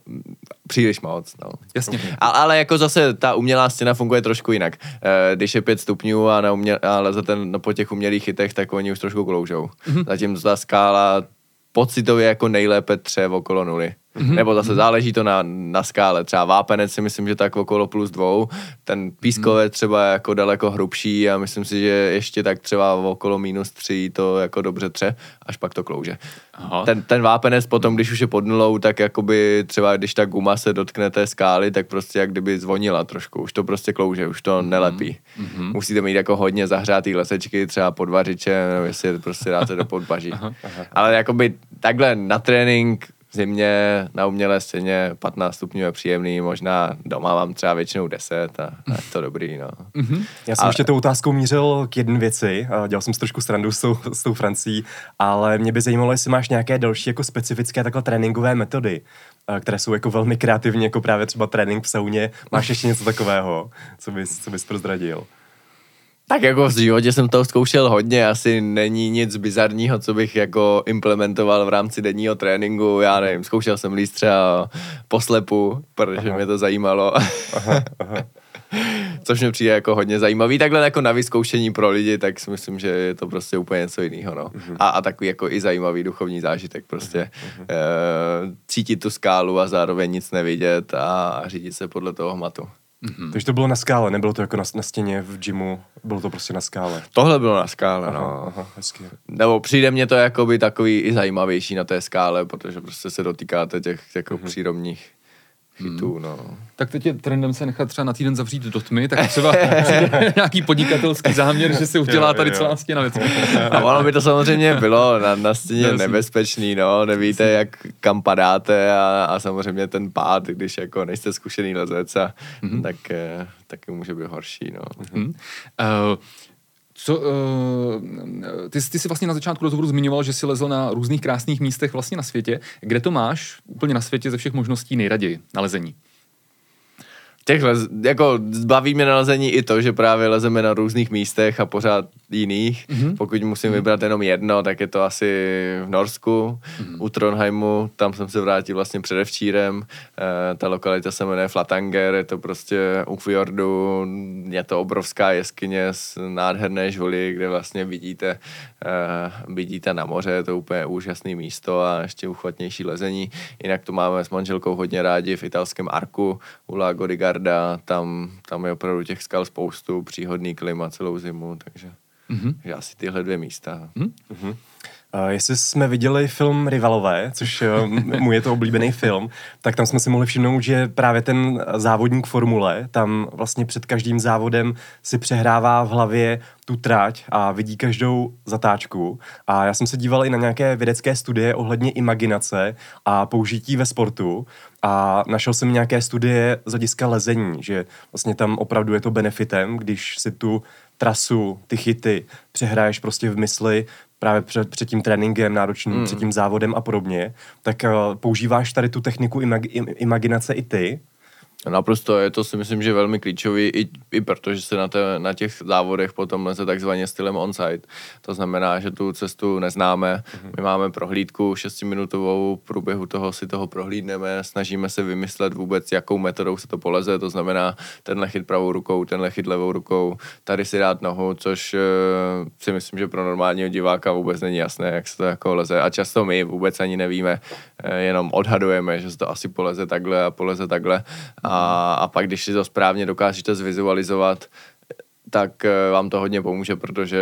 příliš moc. No. Jasně. A, ale jako zase ta umělá stěna funguje trošku jinak. E, když je 5 stupňů a, na uměl, a leze ten, no, po těch umělých chytech, tak oni už trošku kloužou. Uh-huh. Zatím ta skála pocitově jako nejlépe tře okolo nuly. Mm-hmm. Nebo zase záleží to na, na skále. Třeba vápenec si myslím, že tak okolo plus dvou. Ten pískové mm-hmm. třeba jako daleko hrubší a myslím si, že ještě tak třeba okolo minus tři to jako dobře tře, až pak to klouže. Aha. Ten, ten vápenec potom, když už je pod nulou, tak jakoby třeba když ta guma se dotkne té skály, tak prostě jak kdyby zvonila trošku. Už to prostě klouže, už to mm-hmm. nelepí. Mm-hmm. Musíte mít jako hodně zahřátý lesečky, třeba podvařiče, nebo jestli prostě dáte do podbaží. Aha. Ale jakoby takhle na trénink zimě na umělé scéně 15 stupňů je příjemný, možná doma mám třeba většinou 10 a, a je to dobrý, no. Mm-hmm. Já jsem ale... ještě tou otázkou mířil k jedné věci, dělal jsem si trošku srandu s tou, s tou Francií, ale mě by zajímalo, jestli máš nějaké další jako specifické takhle tréninkové metody, které jsou jako velmi kreativní, jako právě třeba trénink v sauně. Máš ještě něco takového, co bys, co bys prozradil? Tak jako v životě jsem to zkoušel hodně, asi není nic bizarního, co bych jako implementoval v rámci denního tréninku, já nevím, zkoušel jsem líst třeba poslepu, protože aha. mě to zajímalo. Aha, aha. Což mě přijde jako hodně zajímavý. Takhle jako na vyzkoušení pro lidi, tak si myslím, že je to prostě úplně něco jiného. No. Uh-huh. A, a takový jako i zajímavý duchovní zážitek prostě. Uh-huh. E, cítit tu skálu a zároveň nic nevidět a, a řídit se podle toho hmatu. Mm-hmm. Takže to bylo na skále, nebylo to jako na, na stěně v gymu, bylo to prostě na skále. Tohle bylo na skále, aha, no. Aha, hezky. Nebo přijde mně to jako by takový i zajímavější na té skále, protože prostě se dotýkáte těch jako mm-hmm. přírodních hitů, hmm. no. Tak teď je trendem se nechat třeba na týden zavřít do tmy, tak třeba nějaký podnikatelský záměr, že si udělá tady celá stěna věc. A ono by to samozřejmě bylo na, na stěně nebezpečný, no, nevíte, jak kam padáte a, a samozřejmě ten pád, když jako nejste zkušený lezec, a, mm-hmm. tak, eh, taky může být horší, no. Mm-hmm. Uh, co, uh, ty, ty jsi vlastně na začátku rozhovoru zmiňoval, že jsi lezl na různých krásných místech vlastně na světě. Kde to máš úplně na světě ze všech možností nejraději na lezení? těch lez, jako baví mě nalezení i to, že právě lezeme na různých místech a pořád jiných. Mm-hmm. Pokud musím mm-hmm. vybrat jenom jedno, tak je to asi v Norsku, mm-hmm. u Trondheimu, tam jsem se vrátil vlastně předevčírem. E, ta lokalita se jmenuje Flatanger, je to prostě u fjordu, je to obrovská jeskyně s nádherné žuly, kde vlastně vidíte, e, vidíte na moře, je to úplně úžasné místo a ještě uchvatnější lezení. Jinak to máme s manželkou hodně rádi v italském Arku u Lago di Garda, tam, tam je opravdu těch skal spoustu, příhodný klima celou zimu, takže, mm-hmm. takže asi tyhle dvě místa. Mm-hmm. Uh, jestli jsme viděli film Rivalové, což uh, můj je to oblíbený film, tak tam jsme si mohli všimnout, že právě ten závodník formule, tam vlastně před každým závodem si přehrává v hlavě tu trať a vidí každou zatáčku. A já jsem se díval i na nějaké vědecké studie ohledně imaginace a použití ve sportu a našel jsem nějaké studie z hlediska lezení, že vlastně tam opravdu je to benefitem, když si tu trasu, ty chyty přehraješ prostě v mysli, právě před, před tím tréninkem náročným, mm. před tím závodem a podobně, tak uh, používáš tady tu techniku imag, im, imaginace i ty? Naprosto, je to si myslím, že velmi klíčový, i, i protože se na, te, na těch závodech potom leze takzvaně stylem on-site. To znamená, že tu cestu neznáme, mm-hmm. my máme prohlídku 6-minutovou, v průběhu toho si toho prohlídneme, snažíme se vymyslet vůbec, jakou metodou se to poleze, to znamená tenhle chyt pravou rukou, tenhle chyt levou rukou, tady si dát nohu, což uh, si myslím, že pro normálního diváka vůbec není jasné, jak se to jako leze. A často my vůbec ani nevíme, uh, jenom odhadujeme, že se to asi poleze takhle a poleze takhle. A a, a pak, když si to správně dokážete zvizualizovat, tak eh, vám to hodně pomůže, protože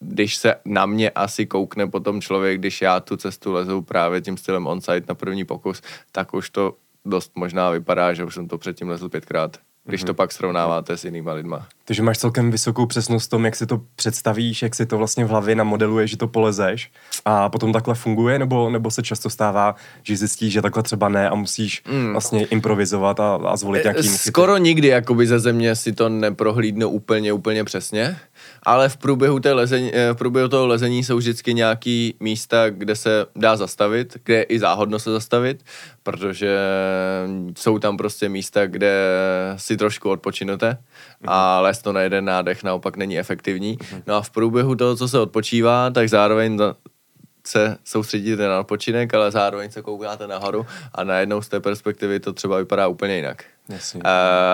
když se na mě asi koukne potom člověk, když já tu cestu lezu právě tím stylem on-site na první pokus, tak už to dost možná vypadá, že už jsem to předtím lezl pětkrát když to mhm. pak srovnáváte s jinýma lidma. Takže máš celkem vysokou přesnost v tom, jak si to představíš, jak si to vlastně v hlavě namodeluješ, že to polezeš a potom takhle funguje, nebo, nebo se často stává, že zjistíš, že takhle třeba ne a musíš mm. vlastně improvizovat a, a zvolit nějaký Skoro nikdy jakoby ze země si to neprohlídnu úplně, úplně přesně, ale v průběhu, té lezení, eh, v průběhu toho lezení jsou vždycky nějaký místa, kde se dá zastavit, kde je i záhodno se zastavit, protože jsou tam prostě místa, kde si trošku odpočinete a les to na jeden nádech naopak není efektivní. No a v průběhu toho, co se odpočívá, tak zároveň se soustředíte na odpočinek, ale zároveň se koukáte nahoru a najednou z té perspektivy to třeba vypadá úplně jinak. Jasně. Uh,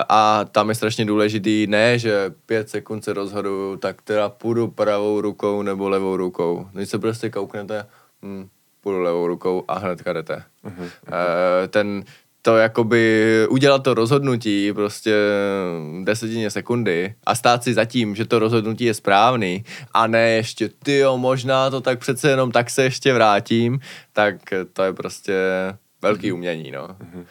a tam je strašně důležitý, ne, že pět sekund se rozhoduju, tak teda půjdu pravou rukou nebo levou rukou. Když se prostě kouknete, hm, půjdu levou rukou a hnedka jdete. Uh-huh. Uh, ten, to jakoby udělat to rozhodnutí prostě desetině sekundy a stát si zatím, že to rozhodnutí je správný a ne ještě ty jo, možná to tak přece jenom tak se ještě vrátím, tak to je prostě velký mhm. umění, no. Mhm.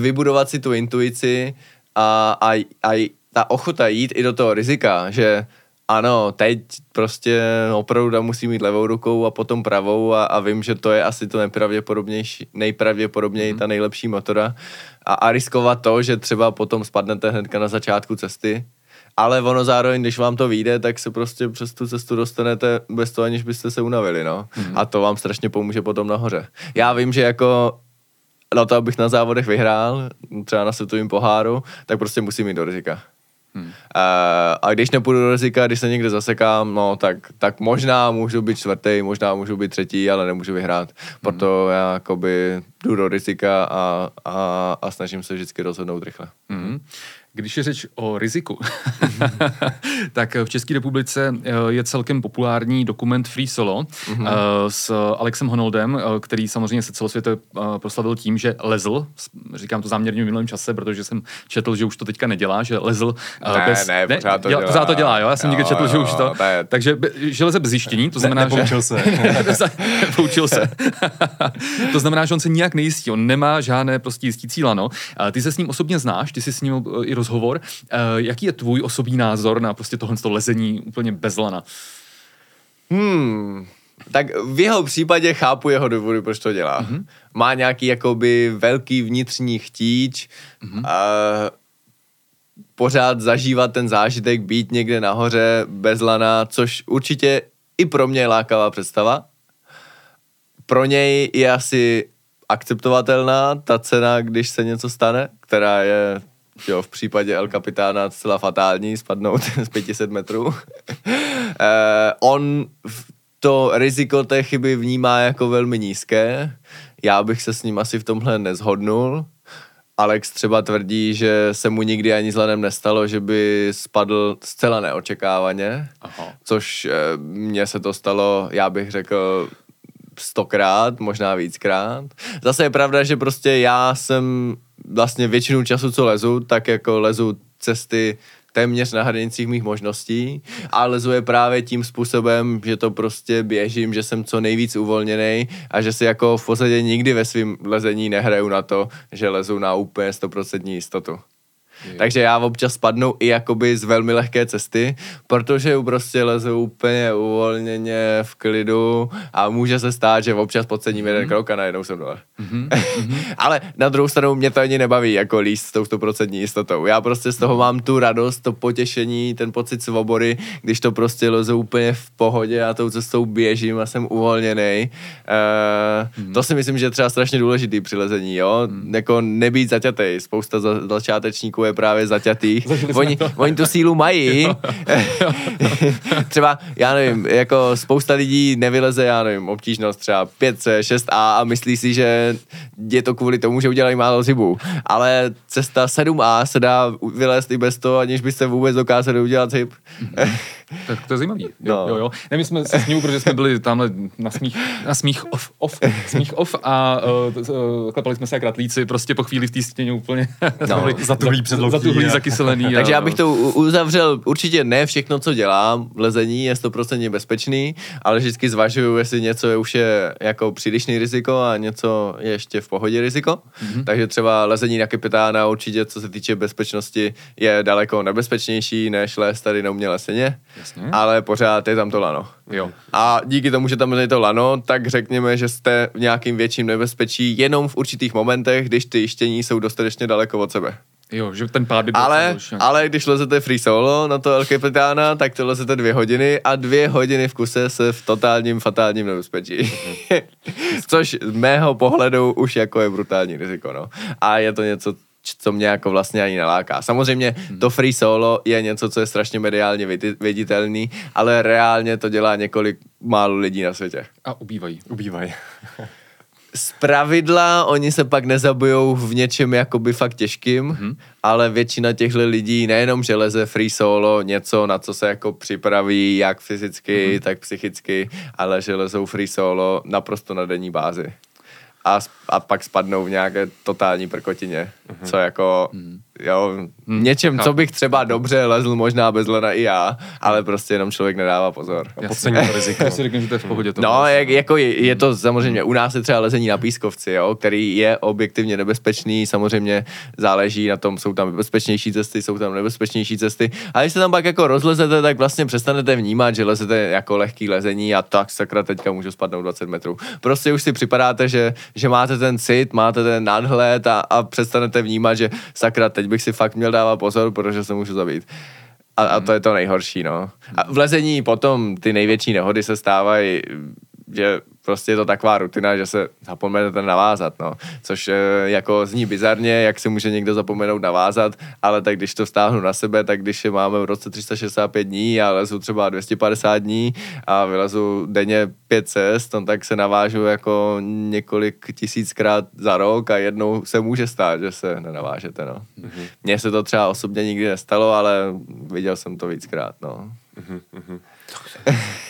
Vybudovat si tu intuici a, a, a ta ochota jít i do toho rizika, že ano, teď prostě opravdu tam musí mít levou rukou a potom pravou a, a vím, že to je asi to nejpravděpodobnější, nejpravděpodobněji ta nejlepší motora a, a riskovat to, že třeba potom spadnete hnedka na začátku cesty, ale ono zároveň, když vám to vyjde, tak se prostě přes tu cestu dostanete bez toho, aniž byste se unavili, no. Mm. A to vám strašně pomůže potom nahoře. Já vím, že jako na to, abych na závodech vyhrál, třeba na světovém poháru, tak prostě musím jít do rizika. Hmm. Uh, a když nepůjdu do rizika, když se někde zasekám, no tak, tak možná můžu být čtvrtý, možná můžu být třetí, ale nemůžu vyhrát. Proto hmm. já jakoby jdu do rizika a, a, a snažím se vždycky rozhodnout rychle. Hmm. Když je řeč o riziku, tak v České republice eh, je celkem populární dokument Free Solo mm-hmm. s Alexem Honoldem, eh, který samozřejmě se celosvětově proslavil tím, že lezl, říkám to záměrně v minulém čase, protože jsem četl, že už to teďka nedělá, že lezl ne, bez... Ne, ne, pořád to dělá. Pořád to dělá, jo, já jsem jo, někde četl, jo, že už to... Ne. Takže, že leze bez zjištění, to znamená, ne, že... se. nepoučil se. to znamená, že on se nijak nejistí, on nemá žádné prostě jistí cíla, no. Ty se s ním osobně znáš, ty jsi s ním i rozhovor. Uh, jaký je tvůj osobní názor na prostě tohle lezení úplně bez lana? Hmm, tak v jeho případě chápu jeho důvody, proč to dělá. Mm-hmm. Má nějaký jakoby velký vnitřní chtíč mm-hmm. a pořád zažívat ten zážitek, být někde nahoře bez lana, což určitě i pro mě je lákavá představa. Pro něj je asi akceptovatelná ta cena, když se něco stane, která je jo, v případě El Kapitána zcela fatální, spadnout z 500 metrů. uh, on to riziko té chyby vnímá jako velmi nízké. Já bych se s ním asi v tomhle nezhodnul. Alex třeba tvrdí, že se mu nikdy ani zlenem nestalo, že by spadl zcela neočekávaně, Aha. což eh, mně se to stalo, já bych řekl, stokrát, možná víckrát. Zase je pravda, že prostě já jsem vlastně většinu času, co lezu, tak jako lezu cesty téměř na hranicích mých možností a lezu je právě tím způsobem, že to prostě běžím, že jsem co nejvíc uvolněný a že si jako v podstatě nikdy ve svém lezení nehraju na to, že lezu na úplně 100% jistotu. Takže já občas spadnu i jakoby z velmi lehké cesty, protože prostě lezu úplně uvolněně v klidu a může se stát, že občas podcením mm-hmm. jeden krok a najednou jsem dole. Mm-hmm. Ale na druhou stranu mě to ani nebaví jako líst s tou stoprocentní jistotou. Já prostě z toho mám tu radost, to potěšení, ten pocit svobody, když to prostě lezu úplně v pohodě a tou cestou běžím a jsem uvolněný. Uh, mm-hmm. To si myslím, že je třeba strašně důležitý při lezení, jo? Mm. Jako nebýt zaťatý. Spousta za, začátečníků je právě zaťatý. Oni, oni tu sílu mají. třeba, já nevím, jako spousta lidí nevyleze, já nevím, obtížnost třeba 5C, 6A a myslí si, že je to kvůli tomu, že udělají málo zhybu. Ale cesta 7A se dá vylézt i bez toho, aniž byste vůbec dokázali udělat. Mm-hmm. Tak to je zajímavý. Jo, no. jo, jo. Ne, my jsme se sníhu, protože jsme byli tamhle na smích, na smích off, off, smích off a uh, klepali jsme se jak ratlíci, prostě po chvíli v té stěně úplně no, zatuhlý předloží. Zatuhlý, zakyselený. Takže já bych to uzavřel, určitě ne všechno, co dělám, lezení je 100% bezpečný, ale vždycky zvažuju, jestli něco je už je jako přílišný riziko a něco je ještě v pohodě riziko. Mm-hmm. Takže třeba lezení na kapitána určitě, co se týče bezpečnosti, je daleko nebezpečnější než les tady na umělé seně. Jasně. ale pořád je tam to lano. Jo. A díky tomu, že tam je to lano, tak řekněme, že jste v nějakým větším nebezpečí jenom v určitých momentech, když ty jištění jsou dostatečně daleko od sebe. Jo, že ten pád by byl ale, ale když lezete free solo na to El Capitána, tak to lezete dvě hodiny a dvě hodiny v kuse se v totálním fatálním nebezpečí. Což z mého pohledu už jako je brutální riziko, no. A je to něco, co mě jako vlastně ani neláká. Samozřejmě hmm. to free solo je něco, co je strašně mediálně viditelný, ale reálně to dělá několik málo lidí na světě. A ubývají. Ubývají. z pravidla oni se pak nezabijou v něčem jakoby fakt těžkým, hmm. ale většina těchto lidí nejenom, že leze free solo, něco, na co se jako připraví, jak fyzicky, hmm. tak psychicky, ale že lezou free solo naprosto na denní bázi a, a pak spadnou v nějaké totální prkotině, uh-huh. co jako, uh-huh. jo, uh-huh. něčem, co bych třeba dobře lezl možná bez lena i já, ale prostě jenom člověk nedává pozor. A to riziko. Já si řeknu, že to je v pohodě. To no, jak, jako je, je, to samozřejmě, u nás je třeba lezení na pískovci, jo, který je objektivně nebezpečný, samozřejmě záleží na tom, jsou tam bezpečnější cesty, jsou tam nebezpečnější cesty, a když se tam pak jako rozlezete, tak vlastně přestanete vnímat, že lezete jako lehký lezení a tak sakra teďka můžu spadnout 20 metrů. Prostě už si připadáte, že že máte ten cit, máte ten nadhled a, a přestanete vnímat, že sakra, teď bych si fakt měl dávat pozor, protože se můžu zabít. A, a to je to nejhorší, no. A v lezení potom ty největší nehody se stávají, že prostě je to taková rutina, že se zapomenete navázat, no. Což e, jako zní bizarně, jak si může někdo zapomenout navázat, ale tak když to stáhnu na sebe, tak když je máme v roce 365 dní a lezu třeba 250 dní a vylezu denně pět cest, no, tak se navážu jako několik tisíckrát za rok a jednou se může stát, že se nenavážete, no. Mm-hmm. Mně se to třeba osobně nikdy nestalo, ale viděl jsem to víckrát, no. Mm-hmm.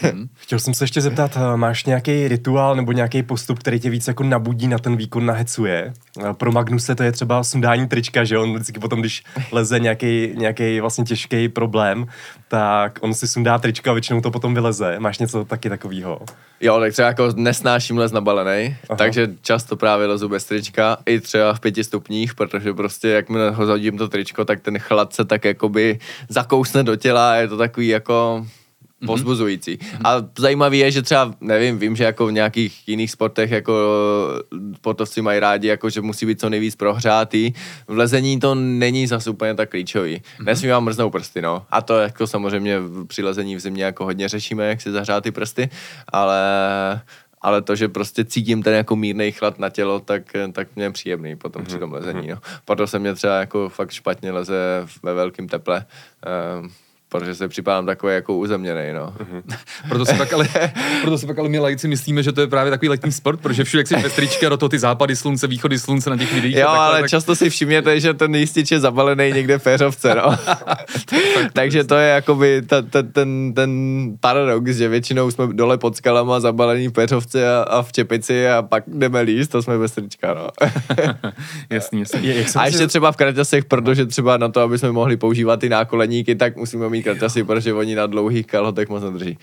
Mhm. Chtěl jsem se ještě zeptat, eh, máš nějaký rituál nebo nějaký postup, který tě víc jako nabudí na ten výkon, nahecuje? Eh, pro Magnuse to je třeba sundání trička, že on vždycky potom, když leze nějaký, nějaký vlastně těžký problém, tak on si sundá trička a většinou to potom vyleze. Máš něco taky takového? Jo, tak třeba jako nesnáším les nabalený, takže často právě lezu bez trička, i třeba v pěti stupních, protože prostě jak mi ho zadím to tričko, tak ten chlad se tak jakoby zakousne do těla a je to takový jako. Pozbuzující. Mm-hmm. A zajímavé je, že třeba, nevím, vím, že jako v nějakých jiných sportech jako sportovci mají rádi, jako že musí být co nejvíc prohřátý. V lezení to není zase úplně tak klíčový. Mm-hmm. Nesmí vám mrznout prsty, no. A to jako samozřejmě při lezení v zimě jako hodně řešíme, jak si zahřát ty prsty, ale ale to, že prostě cítím ten jako mírný chlad na tělo, tak, tak mě je příjemný potom mm-hmm. při tom lezení. No. Proto se mě třeba jako fakt špatně leze ve velkém teple. Um, protože se připadám takový jako uzemněný, no. Mm-hmm. proto, se pak ale, proto se pak ale my lajci myslíme, že to je právě takový letní sport, protože všude, jak si pestrička, do toho ty západy slunce, východy slunce na těch videích. Jo, takhle, ale tak... často si všimněte, že ten jistič je zabalený někde v péřovce, no. Takže to je jakoby ta, ta, ten, ten paradox, že většinou jsme dole pod skalama zabalení v péřovce a, a v čepici a pak jdeme líst, to jsme pestrička, no. jasný, jasný. Je, jak a ještě třeba v kraťasech, protože třeba na to, aby jsme mohli používat ty nákoleníky, tak musíme mít červený kraťasy, protože oni na dlouhých kalhotech moc nedrží.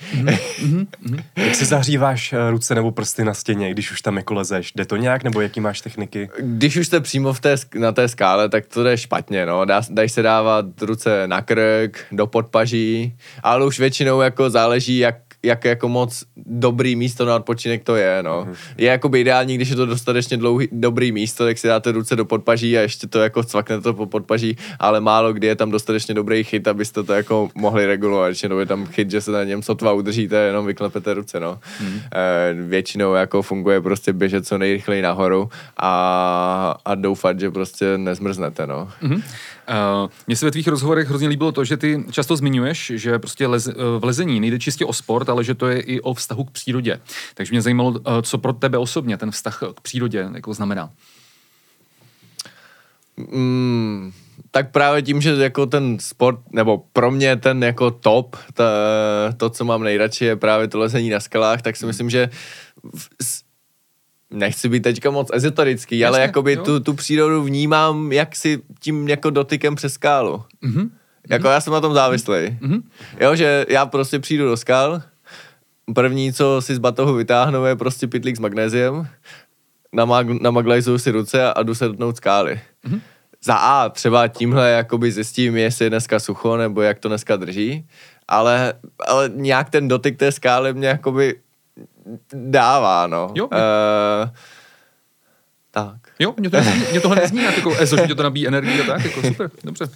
Jak si zahříváš eh, ruce nebo prsty na stěně, když už tam jako lezeš? Jde to nějak, nebo jaký máš techniky? Když už jste přímo v té, na té skále, tak to jde špatně, no. Dá, dají se dávat ruce na krk, do podpaží, ale už většinou jako záleží, jak jak jako moc dobrý místo na odpočinek to je, no. Je jako by ideální, když je to dostatečně dlouhý, dobrý místo, tak si dáte ruce do podpaží a ještě to jako cvaknete to po podpaží, ale málo kdy je tam dostatečně dobrý chyt, abyste to jako mohli regulovat. Většinou je tam chyt, že se na něm sotva udržíte, jenom vyklepete ruce, no. E, většinou jako funguje prostě běžet co nejrychleji nahoru a, a doufat, že prostě nezmrznete, no. Uh, Mně se ve tvých rozhovorech hrozně líbilo to, že ty často zmiňuješ, že prostě lez, v lezení nejde čistě o sport, ale že to je i o vztahu k přírodě. Takže mě zajímalo, uh, co pro tebe osobně ten vztah k přírodě jako znamená. Mm, tak právě tím, že jako ten sport, nebo pro mě ten jako top, ta, to, co mám nejradši, je právě to lezení na skalách, tak si myslím, že v, s- nechci být teďka moc ezoterický, ale Jasně, jakoby jo. tu, tu přírodu vnímám jak si tím jako dotykem přes skálu. Mhm. Jako já jsem na tom závislý. Mhm. Jo, že já prostě přijdu do skal, první, co si z batohu vytáhnu, je prostě pitlík s magnéziem, namag- namaglajzuju si ruce a, a jdu se dotknout skály. Mhm. Za A třeba tímhle jakoby zjistím, jestli je dneska sucho, nebo jak to dneska drží, ale, ale nějak ten dotyk té skály mě jakoby dává, no. Jo. Uh, tak. Jo, mě, to nezní, mě tohle nezní jako EZO, že to nabíjí energii a tak, jako super, dobře.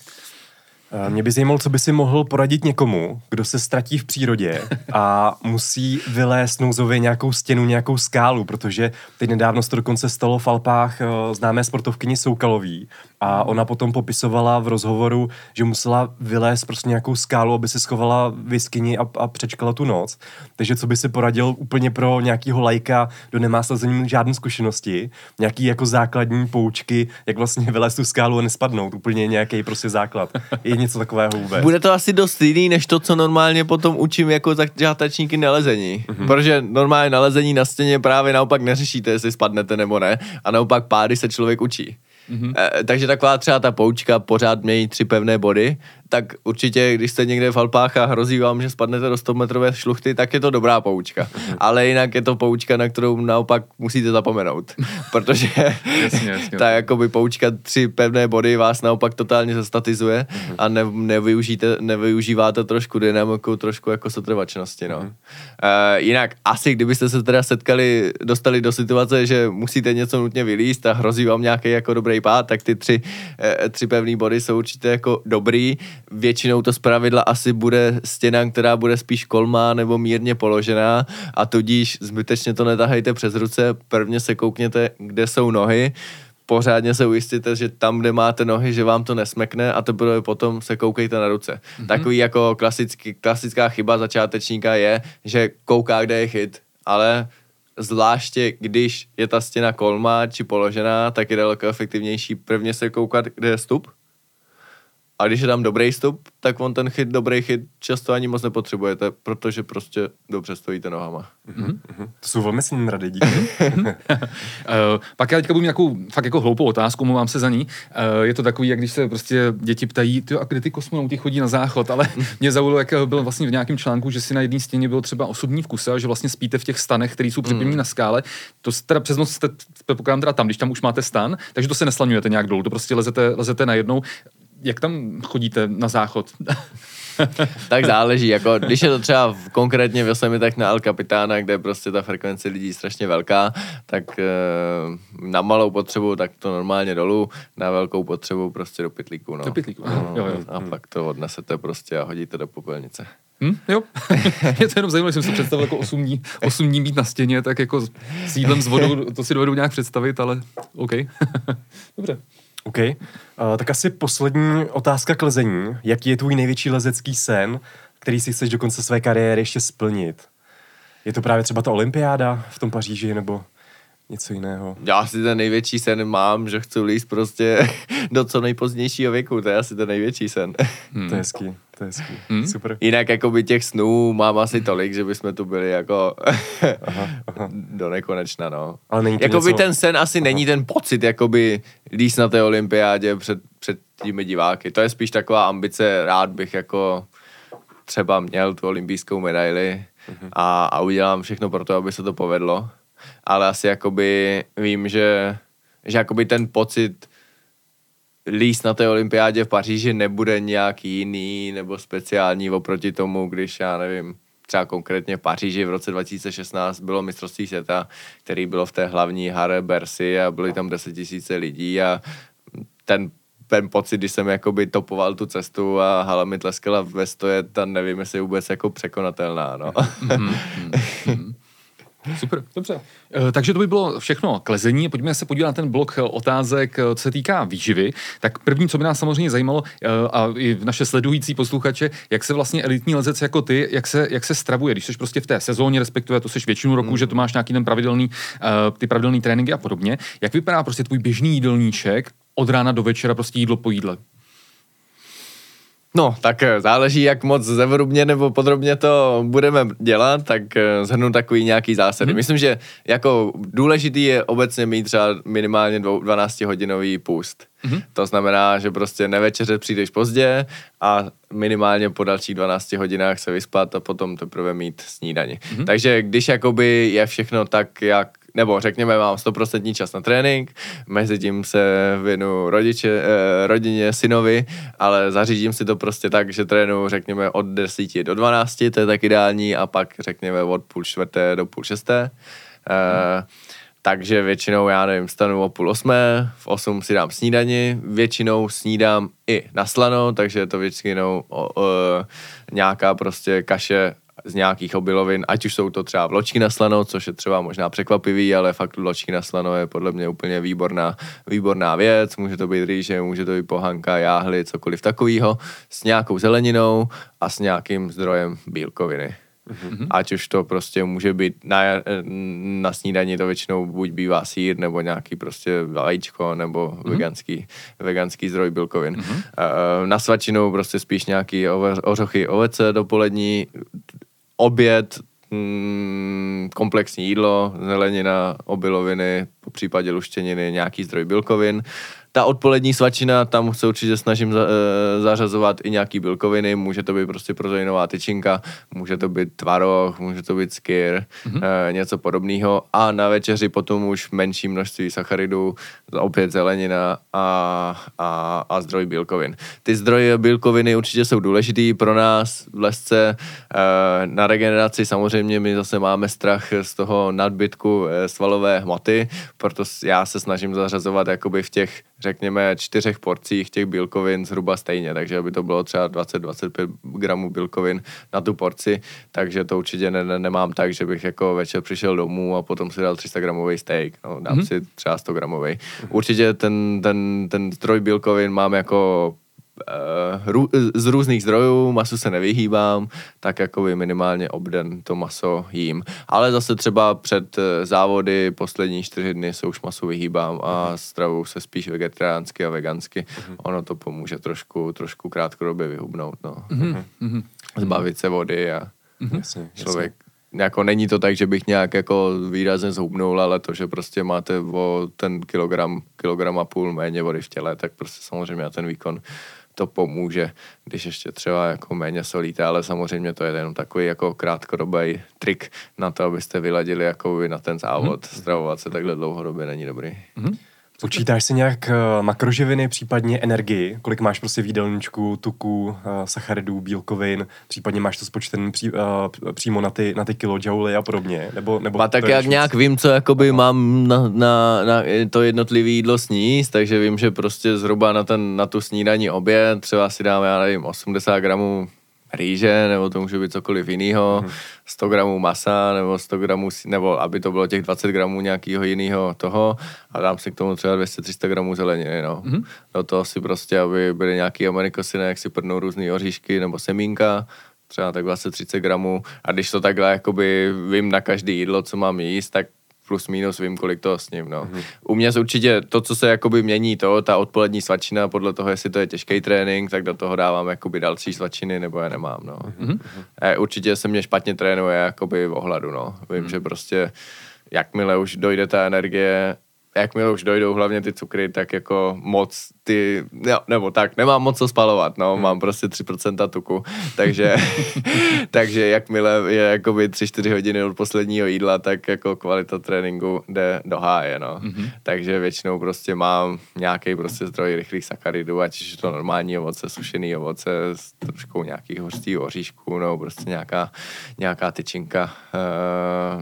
Eh, Mě by zajímalo, co by si mohl poradit někomu, kdo se ztratí v přírodě a musí vylézt nouzově nějakou stěnu, nějakou skálu, protože teď nedávno se to dokonce stalo v Alpách eh, známé sportovkyni Soukalový a ona potom popisovala v rozhovoru, že musela vylézt prostě nějakou skálu, aby se schovala v jeskyni a, a přečkala tu noc. Takže co by si poradil úplně pro nějakýho lajka, kdo nemá s lezením žádné zkušenosti, nějaký jako základní poučky, jak vlastně vylézt tu skálu a nespadnout, úplně nějaký prostě základ. Je něco takového vůbec. Bude to asi dost jiný, než to, co normálně potom učím jako začátečníky na lezení. Mm-hmm. Protože normálně na lezení na stěně právě naopak neřešíte, jestli spadnete nebo ne. A naopak pády se člověk učí. Mm-hmm. E, takže taková třeba ta poučka, pořád mějí tři pevné body, tak určitě, když jste někde v Alpách a hrozí vám, že spadnete do 100 metrové šluchty, tak je to dobrá poučka. Mm-hmm. Ale jinak je to poučka, na kterou naopak musíte zapomenout. Protože Jasně, jasně. ta jakoby poučka tři pevné body vás naopak totálně zastatizuje Mhm. a ne, nevyužijte, nevyužíváte trošku dynamiku, trošku jako setrvačnosti, no. Mhm. Uh, jinak asi, kdybyste se teda setkali, dostali do situace, že musíte něco nutně vylíst a hrozí vám nějaký jako dobrý pád, tak ty tři, eh, tři pevné body jsou určitě jako dobrý. Většinou to zpravidla asi bude stěna, která bude spíš kolmá nebo mírně položená a tudíž zbytečně to netahejte přes ruce, prvně se koukněte, kde jsou nohy, pořádně se ujistíte, že tam, kde máte nohy, že vám to nesmekne a teprve potom se koukejte na ruce. Mm-hmm. Takový jako klasický, klasická chyba začátečníka je, že kouká, kde je chyt, ale zvláště když je ta stěna kolmá či položená, tak je daleko efektivnější prvně se koukat, kde je stup. A když je tam dobrý stup, tak on ten chyt, dobrý chyt často ani moc nepotřebujete, protože prostě dobře stojíte nohama. To jsou velmi silné rady, díky. Uh, pak já teďka budu mít nějakou fakt jako hloupou otázku, mluvám se za ní. Uh, je to takový, jak když se prostě děti ptají, ty a kde ty kosmonauti chodí na záchod, ale mě zaujalo, jak byl vlastně v nějakém článku, že si na jedné stěně bylo třeba osobní vkuse a že vlastně spíte v těch stanech, které jsou připevněny na skále. To teda přes noc jste, teda tam, když tam už máte stan, takže to se neslaňujete nějak dolů, to prostě lezete, lezete najednou. Jak tam chodíte na záchod? Tak záleží, jako když je to třeba v, konkrétně v Yosemitech na El Capitána, kde je prostě ta frekvence lidí strašně velká, tak e, na malou potřebu tak to normálně dolů, na velkou potřebu prostě do pytlíku. No. Do pytlíku, aha, jo, jo. A pak to odnesete prostě a hodíte do popelnice. Hm? Jo. Mě to jenom zajímalo, že jsem si představil jako 8 dní, 8 dní být na stěně, tak jako s jídlem s vodou, to si dovedu nějak představit, ale OK. Dobře. OK. Uh, tak asi poslední otázka k lezení. Jaký je tvůj největší lezecký sen, který si chceš do konce své kariéry ještě splnit? Je to právě třeba ta olympiáda v tom Paříži, nebo něco jiného? Já si ten největší sen mám, že chci líst prostě do co nejpozdějšího věku, to je asi ten největší sen. Hmm. To je hezký, to je hezký. Hmm. Super. Jinak jakoby těch snů mám asi tolik, že bychom tu byli jako Aha, aha. do nekonečna, no. Ale není Jakoby něco... ten sen asi není ten pocit, jakoby líst na té olympiádě před, před těmi diváky. To je spíš taková ambice, rád bych jako třeba měl tu olympijskou medaili a, a udělám všechno pro to, aby se to povedlo. Ale asi jakoby vím, že, že jakoby ten pocit líst na té olympiádě v Paříži nebude nějaký jiný nebo speciální oproti tomu, když já nevím, třeba konkrétně v Paříži v roce 2016 bylo mistrovství světa, který bylo v té hlavní hare Bercy a byly tam 10 tisíce lidí a ten ten pocit, když jsem jakoby topoval tu cestu a hala mi tleskala ve stoje, ta nevím, jestli je vůbec jako překonatelná, no. Mm-hmm. Super, dobře. E, takže to by bylo všechno k lezení. Pojďme se podívat na ten blok otázek, co se týká výživy. Tak první, co by nás samozřejmě zajímalo, a i naše sledující posluchače, jak se vlastně elitní lezec jako ty, jak se, jak se stravuje, když jsi prostě v té sezóně, respektive to jsi většinu roku, mm. že to máš nějaký ten pravidelný, ty pravidelný tréninky a podobně. Jak vypadá prostě tvůj běžný jídelníček od rána do večera, prostě jídlo po jídle? No, tak eh, záleží, jak moc zevrubně nebo podrobně to budeme dělat, tak eh, zhrnu takový nějaký zásady. Hmm. Myslím, že jako důležitý je obecně mít třeba minimálně 12-hodinový půst. Hmm. To znamená, že prostě nevečeře přijdeš pozdě a minimálně po dalších 12 hodinách se vyspat a potom teprve mít snídani. Hmm. Takže když jakoby je všechno tak, jak nebo řekněme, mám 100% čas na trénink, mezi tím se věnu rodiče, eh, rodině, synovi, ale zařídím si to prostě tak, že trénu, řekněme, od 10 do 12, to je tak ideální, a pak řekněme od půl čtvrté do půl šesté. Eh, takže většinou, já nevím, stanu o půl osmé, v osm si dám snídani, většinou snídám i na slano, takže je to většinou o, o, nějaká prostě kaše z nějakých obilovin, ať už jsou to třeba vločky na slano, což je třeba možná překvapivý, ale fakt vločky na slano je podle mě úplně výborná, výborná věc. Může to být rýže, může to být pohanka, jáhly, cokoliv takového, s nějakou zeleninou a s nějakým zdrojem bílkoviny. Mm-hmm. Ať už to prostě může být na, na snídani to většinou buď bývá sír, nebo nějaký prostě vajíčko, nebo mm-hmm. veganský, veganský zdroj bílkovin. Mm-hmm. Na svačinu prostě spíš nějaký ořochy, ovece dopolední, oběd, mm, komplexní jídlo, zelenina, obiloviny, po případě luštěniny, nějaký zdroj bílkovin ta odpolední svačina, tam se určitě snažím za, e, zařazovat i nějaký bílkoviny, může to být prostě proteinová tyčinka, může to být tvaroh, může to být skyr, mm-hmm. e, něco podobného a na večeři potom už menší množství sacharidů, opět zelenina a, a, a zdroj bílkovin. Ty zdroje bílkoviny určitě jsou důležitý pro nás v lesce. E, na regeneraci samozřejmě my zase máme strach z toho nadbytku e, svalové hmoty, proto já se snažím zařazovat jakoby v těch řekněme, čtyřech porcích těch bílkovin zhruba stejně, takže aby to bylo třeba 20-25 gramů bílkovin na tu porci, takže to určitě ne, ne, nemám tak, že bych jako večer přišel domů a potom si dal 300 gramový steak, no, dám mm-hmm. si třeba 100 gramový. Určitě ten, ten, ten zdroj bílkovin mám jako uh, z různých zdrojů, masu se nevyhýbám, tak jako by minimálně obden to maso jím. Ale zase třeba před eh, závody poslední čtyři dny se už masu vyhýbám a stravu se spíš vegetariánsky a vegansky. Uh-huh. Ono to pomůže trošku, trošku krátkodobě vyhubnout, no. Uh-huh. Zbavit se vody a uh-huh. jasně, člověk jasně jako není to tak, že bych nějak jako výrazně zhubnul, ale to, že prostě máte o ten kilogram, kilogram a půl méně vody v těle, tak prostě samozřejmě ten výkon to pomůže, když ještě třeba jako méně solíte, ale samozřejmě to je jenom takový jako krátkodobý trik na to, abyste vyladili jako na ten závod. Hmm. Stravovat se takhle dlouhodobě není dobrý. Hmm. Počítáš si nějak uh, makroživiny, případně energii? Kolik máš prostě v jídelníčku, tuku, uh, sacharidů, bílkovin? Případně máš to spočtený pří, uh, přímo na ty, na ty kilojouly a podobně? Nebo, nebo a tak jak nějak vím, co jakoby mám na, na, na to jednotlivé jídlo sníst, takže vím, že prostě zhruba na, ten, na tu snídaní oběd třeba si dáme, já nevím, 80 gramů rýže, nebo to může být cokoliv jiného, mm. 100 gramů masa, nebo 100 gramů, nebo aby to bylo těch 20 gramů nějakého jiného toho a dám si k tomu třeba 200-300 gramů zeleniny, no. Mm. Do toho si prostě, aby byly nějaký amerikosiny, jak si prdnou různé oříšky nebo semínka, třeba tak 20-30 gramů a když to takhle jakoby vím na každý jídlo, co mám jíst, tak plus minus vím, kolik toho sním, no. Mm-hmm. U mě určitě to, co se jakoby mění, to, ta odpolední svačina, podle toho, jestli to je těžký trénink, tak do toho dávám jakoby další svačiny, nebo je nemám, no. Mm-hmm. E, určitě se mě špatně trénuje jakoby v ohladu, no. Vím, mm-hmm. že prostě jakmile už dojde ta energie, jakmile už dojdou hlavně ty cukry, tak jako moc ty, no, nebo tak, nemám moc co spalovat, no, mám prostě 3% tuku, takže, takže jakmile je jakoby 3-4 hodiny od posledního jídla, tak jako kvalita tréninku jde do háje, no. Hmm. Takže většinou prostě mám nějaký prostě zdroj rychlých sacharidů, ať je to normální ovoce, sušený ovoce s troškou nějakých hořtých oříšků, no prostě nějaká, nějaká tyčinka,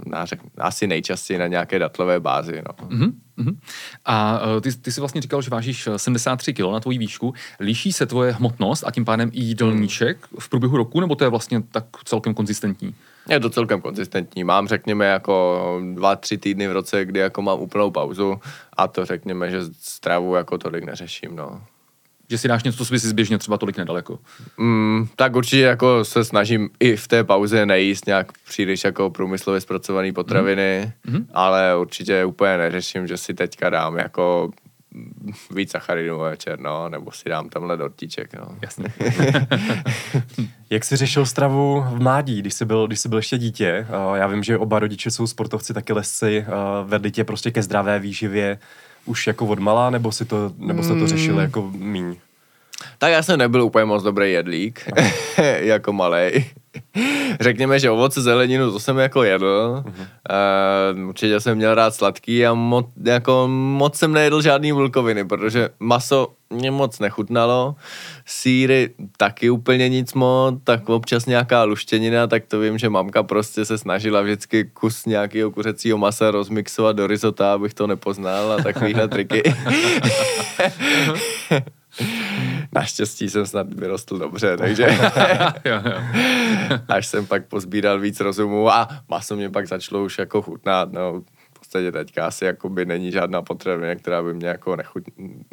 uh, asi nejčastěji na nějaké datlové bázi, no. Hmm. Uh-huh. A uh, ty, ty jsi vlastně říkal, že vážíš 73 kg na tvoji výšku. Líší se tvoje hmotnost a tím pádem i jídelníček v průběhu roku, nebo to je vlastně tak celkem konzistentní? Je to celkem konzistentní. Mám, řekněme, jako dva, tři týdny v roce, kdy jako mám úplnou pauzu a to řekněme, že stravu jako tolik neřeším, no že si dáš něco, co by si zběžně třeba tolik nedaleko. Mm, tak určitě jako se snažím i v té pauze nejíst nějak příliš jako průmyslově zpracované potraviny, mm. ale určitě úplně neřeším, že si teďka dám jako víc sacharidů večer, no, nebo si dám tamhle dortíček, no. Jasně. Jak jsi řešil stravu v mládí, když jsi byl, když jsi byl ještě dítě? Já vím, že oba rodiče jsou sportovci, taky lesci, vedli tě prostě ke zdravé výživě už jako odmala, nebo si to, nebo jste to řešili mm. jako míň? Tak já jsem nebyl úplně moc dobrý jedlík, jako malý. Řekněme, že ovoce, zeleninu, to jsem jako jedl. Uh-huh. Uh, určitě jsem měl rád sladký a mo, jako moc jsem nejedl žádný vulkoviny, protože maso mě moc nechutnalo. Síry taky úplně nic moc, tak občas nějaká luštěnina, tak to vím, že mamka prostě se snažila vždycky kus nějakého kuřecího masa rozmixovat do risota, abych to nepoznal a takovýhle triky. Naštěstí jsem snad vyrostl dobře, takže až jsem pak pozbíral víc rozumu a maso mě pak začalo už jako chutnat, no podstatě teďka asi jakoby není žádná potravina, která by mě jako nechut,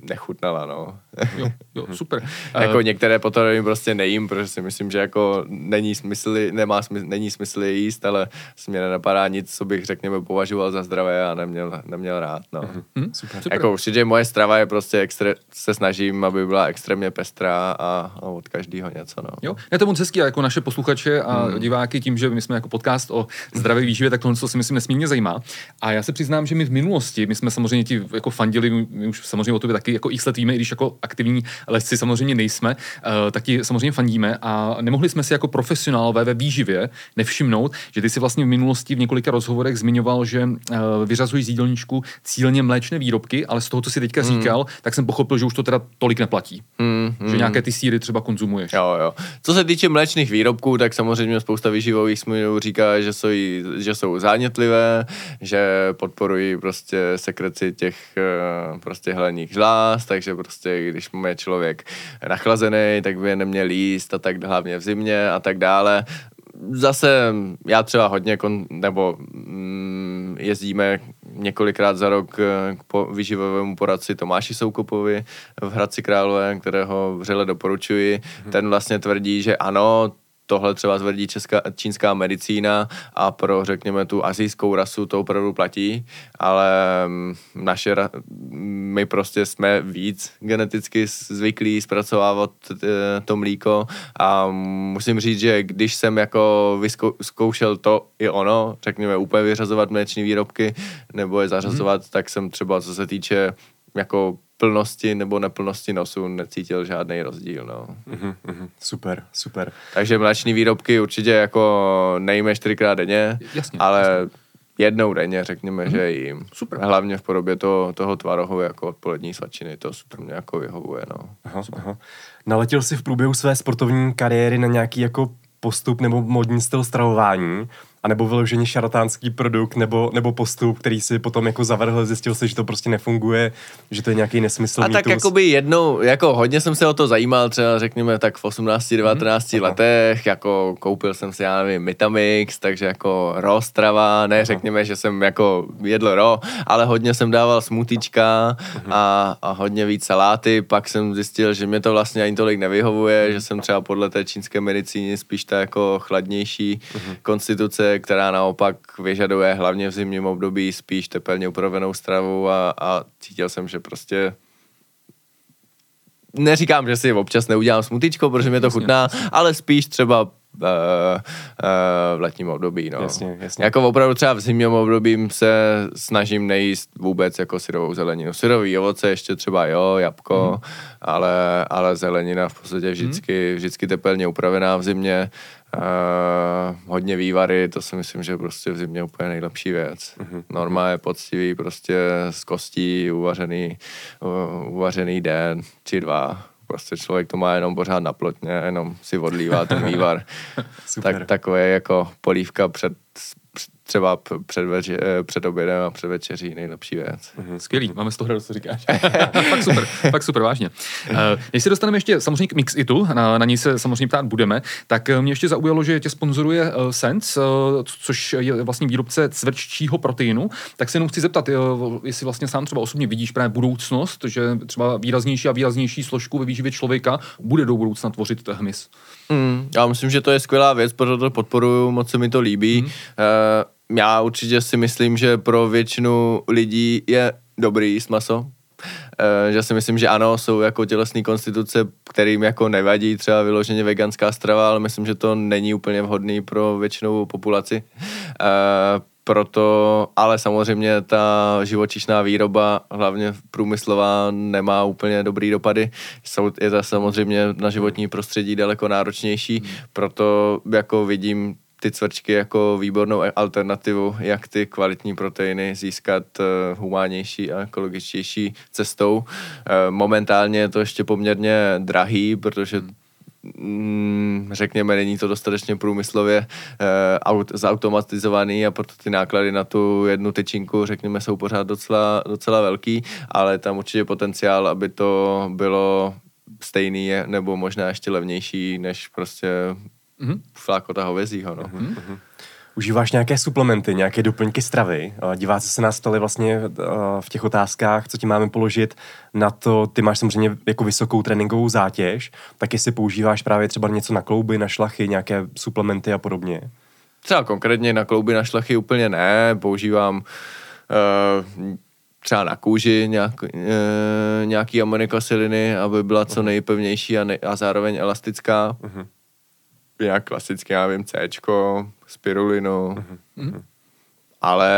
nechutnala, no. Jo, jo, super. jako uh, některé potraviny prostě nejím, protože si myslím, že jako není smysl, nemá smysl, není smysl je jíst, ale mě nenapadá nic, co bych řekněme považoval za zdravé a neměl, neměl rád, no. Super. super. Jako určitě moje strava je prostě extre, se snažím, aby byla extrémně pestrá a, a od každého něco, no. Jo, je to moc hezký, jako naše posluchače a hmm. diváky tím, že my jsme jako podcast o zdravé výživě, tak tohle, co si myslím, nesmírně zajímá. A já se přiznám, že my v minulosti, my jsme samozřejmě ti jako fandili, my už samozřejmě o tobě taky jako x let víme, i když jako aktivní lesci samozřejmě nejsme, uh, tak ti samozřejmě fandíme a nemohli jsme si jako profesionálové ve výživě nevšimnout, že ty si vlastně v minulosti v několika rozhovorech zmiňoval, že uh, vyřazuješ z jídelníčku cílně mléčné výrobky, ale z toho, co si teďka mm. říkal, tak jsem pochopil, že už to teda tolik neplatí. Mm, mm. Že nějaké ty síry třeba konzumuješ. Jo, jo. Co se týče mléčných výrobků, tak samozřejmě spousta výživových smluvů říká, že jsou, že jsou zánětlivé, že podporují prostě sekreci těch eh, prostě hleních žláz, takže prostě když je člověk nachlazený, tak by je neměl jíst a tak hlavně v zimě a tak dále zase já třeba hodně, kon, nebo mm, jezdíme několikrát za rok k po, vyživovému poradci Tomáši Soukupovi v Hradci Králové, kterého vřele doporučuji. Hmm. Ten vlastně tvrdí, že ano, tohle třeba zvrdí česká, čínská medicína a pro, řekněme, tu azijskou rasu to opravdu platí, ale mm, naše, my prostě jsme víc geneticky zvyklí zpracovávat e, to mlíko a musím říct, že když jsem jako vyzkoušel to i ono, řekněme, úplně vyřazovat mléční výrobky nebo je zařazovat, hmm. tak jsem třeba, co se týče jako plnosti nebo neplnosti nosu necítil žádný rozdíl. No. Mm-hmm, super, super. Takže mléční výrobky určitě jako nejme čtyřikrát denně, jasně, ale jasně. jednou denně řekněme, mm-hmm. že jim. Super. Hlavně v podobě to, toho tvarohu jako odpolední svačiny, to super mě jako vyhovuje. No. Aha, aha. Naletěl jsi v průběhu své sportovní kariéry na nějaký jako postup nebo modní styl stravování, anebo vyloženě šarlatánský produkt nebo, nebo postup, který si potom jako zavrhl, zjistil se, že to prostě nefunguje, že to je nějaký nesmysl. A tak jako by jednou, jako hodně jsem se o to zajímal, třeba řekněme tak v 18-19 mm, letech, jako koupil jsem si, já nevím, Mitamix, takže jako ro strava, ne, řekněme, že jsem jako jedl ro, ale hodně jsem dával smutíčka mhm. a, a hodně víc saláty, pak jsem zjistil, že mě to vlastně ani tolik nevyhovuje, že jsem třeba podle té čínské medicíny spíš ta jako chladnější uh-huh. Která naopak vyžaduje hlavně v zimním období spíš tepelně upravenou stravu a, a cítil jsem, že prostě neříkám, že si občas neudělám smutičko, protože mě to chutná, ale spíš třeba v letním období. No. Jasně, jasně. Jako opravdu třeba v zimním období se snažím nejíst vůbec jako syrovou zeleninu. Syrový ovoce ještě třeba jo, jabko, mm. ale, ale zelenina v podstatě vždycky, mm. vždycky tepelně upravená v zimě. Uh, hodně vývary, to si myslím, že prostě v zimě úplně nejlepší věc. Mm-hmm. Norma je poctivý, prostě z kostí uvařený, uh, uvařený den či dva. Prostě člověk to má jenom pořád na plotně, jenom si odlívá ten vývar. tak takové jako polívka před třeba před, veře, eh, před obědem a před večeří nejlepší věc. Mm-hmm. Skvělý, máme z toho radost, co říkáš. fakt super, fakt super, vážně. Uh, než se dostaneme ještě samozřejmě k Mixitu, na, na něj se samozřejmě ptát budeme, tak eh, mě ještě zaujalo, že tě sponzoruje uh, Sense, uh, což je vlastně výrobce cvrččího proteinu, tak se jenom chci zeptat, uh, jestli vlastně sám třeba osobně vidíš právě budoucnost, že třeba výraznější a výraznější složku ve výživě člověka bude do budoucna tvořit hmyz. Mm, já myslím, že to je skvělá věc, proto to podporuju, moc se mi to líbí. Mm. Uh, já určitě si myslím, že pro většinu lidí je dobrý jíst maso, Uh, že si myslím, že ano, jsou jako tělesné konstituce, kterým jako nevadí třeba vyloženě veganská strava, ale myslím, že to není úplně vhodný pro většinou populaci. Uh, proto, ale samozřejmě ta živočišná výroba, hlavně průmyslová, nemá úplně dobrý dopady. Jsou, je to samozřejmě na životní prostředí daleko náročnější, proto jako vidím ty cvrčky jako výbornou alternativu, jak ty kvalitní proteiny získat uh, humánější a ekologičtější cestou. Uh, momentálně je to ještě poměrně drahý, protože mm, řekněme, není to dostatečně průmyslově aut, zautomatizovaný a proto ty náklady na tu jednu tyčinku, řekněme, jsou pořád docela, docela velký, ale tam určitě potenciál, aby to bylo stejný nebo možná ještě levnější než prostě mm-hmm. flákota hovězího. No. Mm-hmm. Užíváš nějaké suplementy, nějaké doplňky stravy? Diváci se nás stali vlastně v těch otázkách, co ti máme položit na to, ty máš samozřejmě jako vysokou tréninkovou zátěž, tak jestli používáš právě třeba něco na klouby, na šlachy, nějaké suplementy a podobně? Třeba konkrétně na klouby, na šlachy úplně ne, používám uh, třeba na kůži nějak, uh, nějaký aminokyseliny, aby byla co mhm. nejpevnější a, ne, a zároveň elastická. Uh-huh jak klasicky, já vím, C, spirulinu, mm-hmm. ale,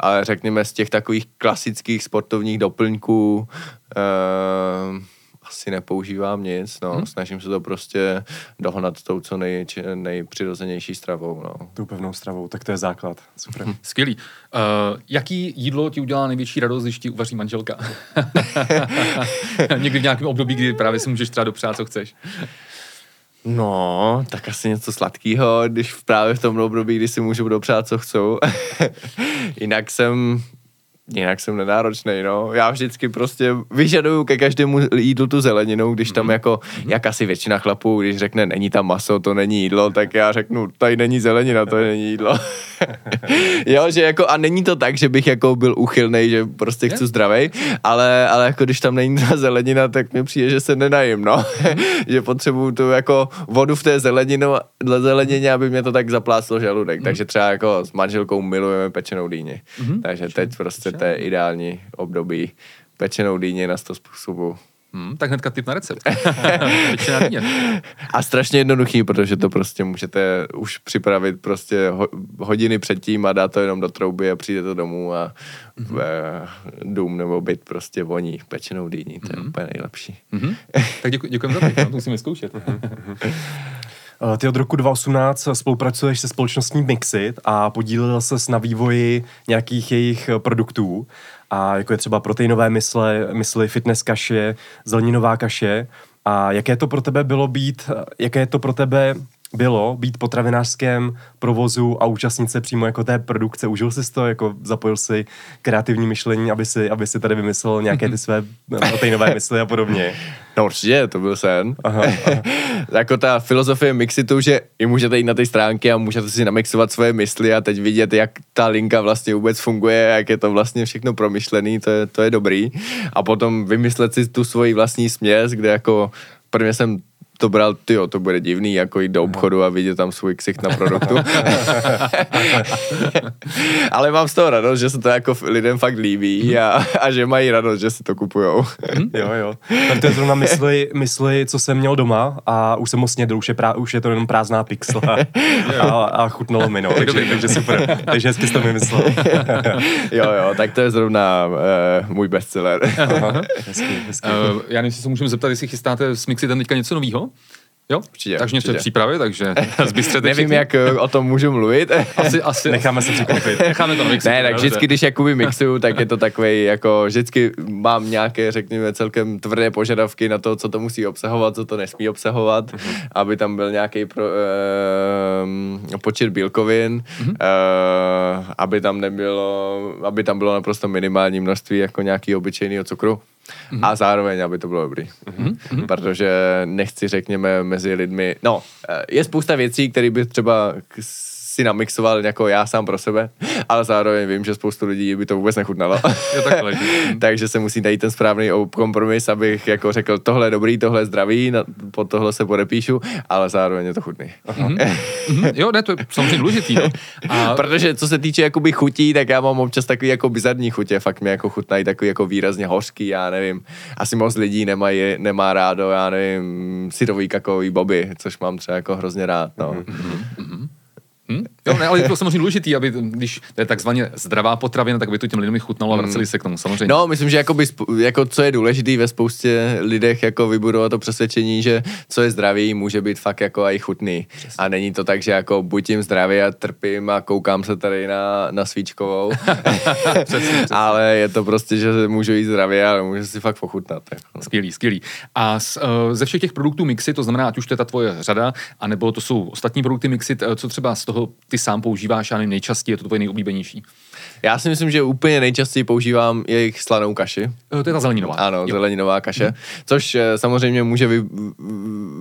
ale řekněme z těch takových klasických sportovních doplňků uh, asi nepoužívám nic, no. Hmm. Snažím se to prostě dohnat tou co nej, nejpřirozenější stravou, no. Tu pevnou stravou, tak to je základ. Super. Hmm. Skvělý. Uh, jaký jídlo ti udělá největší radost, když ti uvaří manželka? Někdy v nějakém období, kdy právě si můžeš třeba dopřát, co chceš. No, tak asi něco sladkého, když právě v tom období, kdy si můžu dopřát, co chcou. Jinak jsem Jinak jsem nenáročný, no. Já vždycky prostě vyžaduju ke každému jídlu tu zeleninu, když tam mhm. jako, mhm. jak asi většina chlapů, když řekne, není tam maso, to není jídlo, tak já řeknu, tady není zelenina, to není jídlo. jo, že jako, a není to tak, že bych jako byl uchylný, že prostě chci zdravej, ale, ale jako když tam není ta zelenina, tak mi přijde, že se nenajím, no. Mhm. že potřebuju tu jako vodu v té zeleninu, dle zelenině, aby mě to tak zapláslo žaludek. Takže třeba jako s manželkou milujeme pečenou dýni. Takže teď prostě to je ideální období pečenou dýně na 100 způsobů. Hmm, tak hnedka tip na recept. a strašně jednoduchý, protože to prostě můžete už připravit prostě ho, hodiny předtím a dát to jenom do trouby a přijdete domů a mm-hmm. dům nebo byt prostě voní pečenou dýní. To mm-hmm. je mhm. úplně nejlepší. Mm-hmm. Tak děku, děkujeme za to, to musíme zkoušet. Eh, ty od roku 2018 spolupracuješ se společností Mixit a podílel se na vývoji nějakých jejich produktů, a jako je třeba proteinové mysle, mysli, fitness kaše, zeleninová kaše. A jaké to pro tebe bylo být, jaké to pro tebe bylo být potravinářském provozu a účastnit se přímo jako té produkce. Užil jsi to, jako zapojil si kreativní myšlení, aby si, aby si tady vymyslel nějaké ty své proteinové mysli a podobně. No určitě, to byl sen. Aha, aha. jako ta filozofie Mixitu, že i můžete jít na ty stránky a můžete si namixovat svoje mysli a teď vidět, jak ta linka vlastně vůbec funguje, jak je to vlastně všechno promyšlený, to je, to je dobrý. A potom vymyslet si tu svoji vlastní směs, kde jako prvně jsem to bral, ty to bude divný, jako jít do obchodu a vidět tam svůj ksicht na produktu. Ale mám z toho radost, že se to jako lidem fakt líbí a, a že mají radost, že si to kupujou. jo, jo. Tak to je zrovna mysli, mysli, co jsem měl doma a už jsem moc snědl, už je, prá, už je to jenom prázdná pixla a, a chutnalo mi, no. Takže, takže super. Takže hezky jsi to vymyslel. jo, jo, tak to je zrovna uh, můj bestseller. Aha, hezky, hezky. Uh, já nevím, jestli se můžeme zeptat, jestli chystáte s Mixitem teďka něco nového? know. Jo, určitě, takže něco v přípravě, takže zbystřete Nevím, všichni. jak eh, o tom můžu mluvit. Asi, asi. Necháme se překvapit. Necháme to na Ne, tak vždycky, když jakoby mixuju, tak je to takový, jako vždycky mám nějaké, řekněme, celkem tvrdé požadavky na to, co to musí obsahovat, co to nesmí obsahovat, uh-huh. aby tam byl nějaký pro, uh, počet bílkovin, uh-huh. uh, aby tam nebylo, aby tam bylo naprosto minimální množství jako nějaký obyčejného cukru mm-hmm. a zároveň, aby to bylo dobrý. Mm-hmm. Protože nechci, řekněme, mezi lidmi, no, eh, je spousta věcí, které by třeba si namixoval jako já sám pro sebe, ale zároveň vím, že spoustu lidí by to vůbec nechutnalo. Takže se musí najít ten správný kompromis, abych jako řekl, tohle je dobrý, tohle je zdravý, pod tohle se podepíšu, ale zároveň je to chutný. Mm-hmm. jo, ne, to je samozřejmě důležitý. No. A... Protože co se týče jakoby chutí, tak já mám občas takový jako bizarní chutě, fakt mi jako chutnají takový jako výrazně hořký, já nevím, asi moc lidí nemají, nemá rádo, já nevím, syrový kakový boby, což mám třeba jako hrozně rád, no. Mm-hmm. Hm? Jo, ne, ale je to samozřejmě důležité, aby když to je takzvaně zdravá potravina, tak by to těm lidem chutnalo a vraceli se k tomu samozřejmě. No, myslím, že jakoby, jako co je důležité ve spoustě lidech jako vybudovat to přesvědčení, že co je zdravý, může být fakt jako i chutný. Přesně. A není to tak, že jako buď tím zdravý a trpím a koukám se tady na, na svíčkovou. přesně, přesně. ale je to prostě, že můžu jít zdravě, ale můžu si fakt pochutnat. Jako. Skvělý, skvělý. A z, uh, ze všech těch produktů Mixy, to znamená, ať už to je ta tvoje řada, anebo to jsou ostatní produkty Mixit, eh, co třeba z toho ty sám používáš a nejčastěji je to tvoje nejoblíbenější? Já si myslím, že úplně nejčastěji používám jejich slanou kaši. Eh, to je ta zeleninová. Ano, jo. zeleninová kaše. Hmm. Což eh, samozřejmě může vy,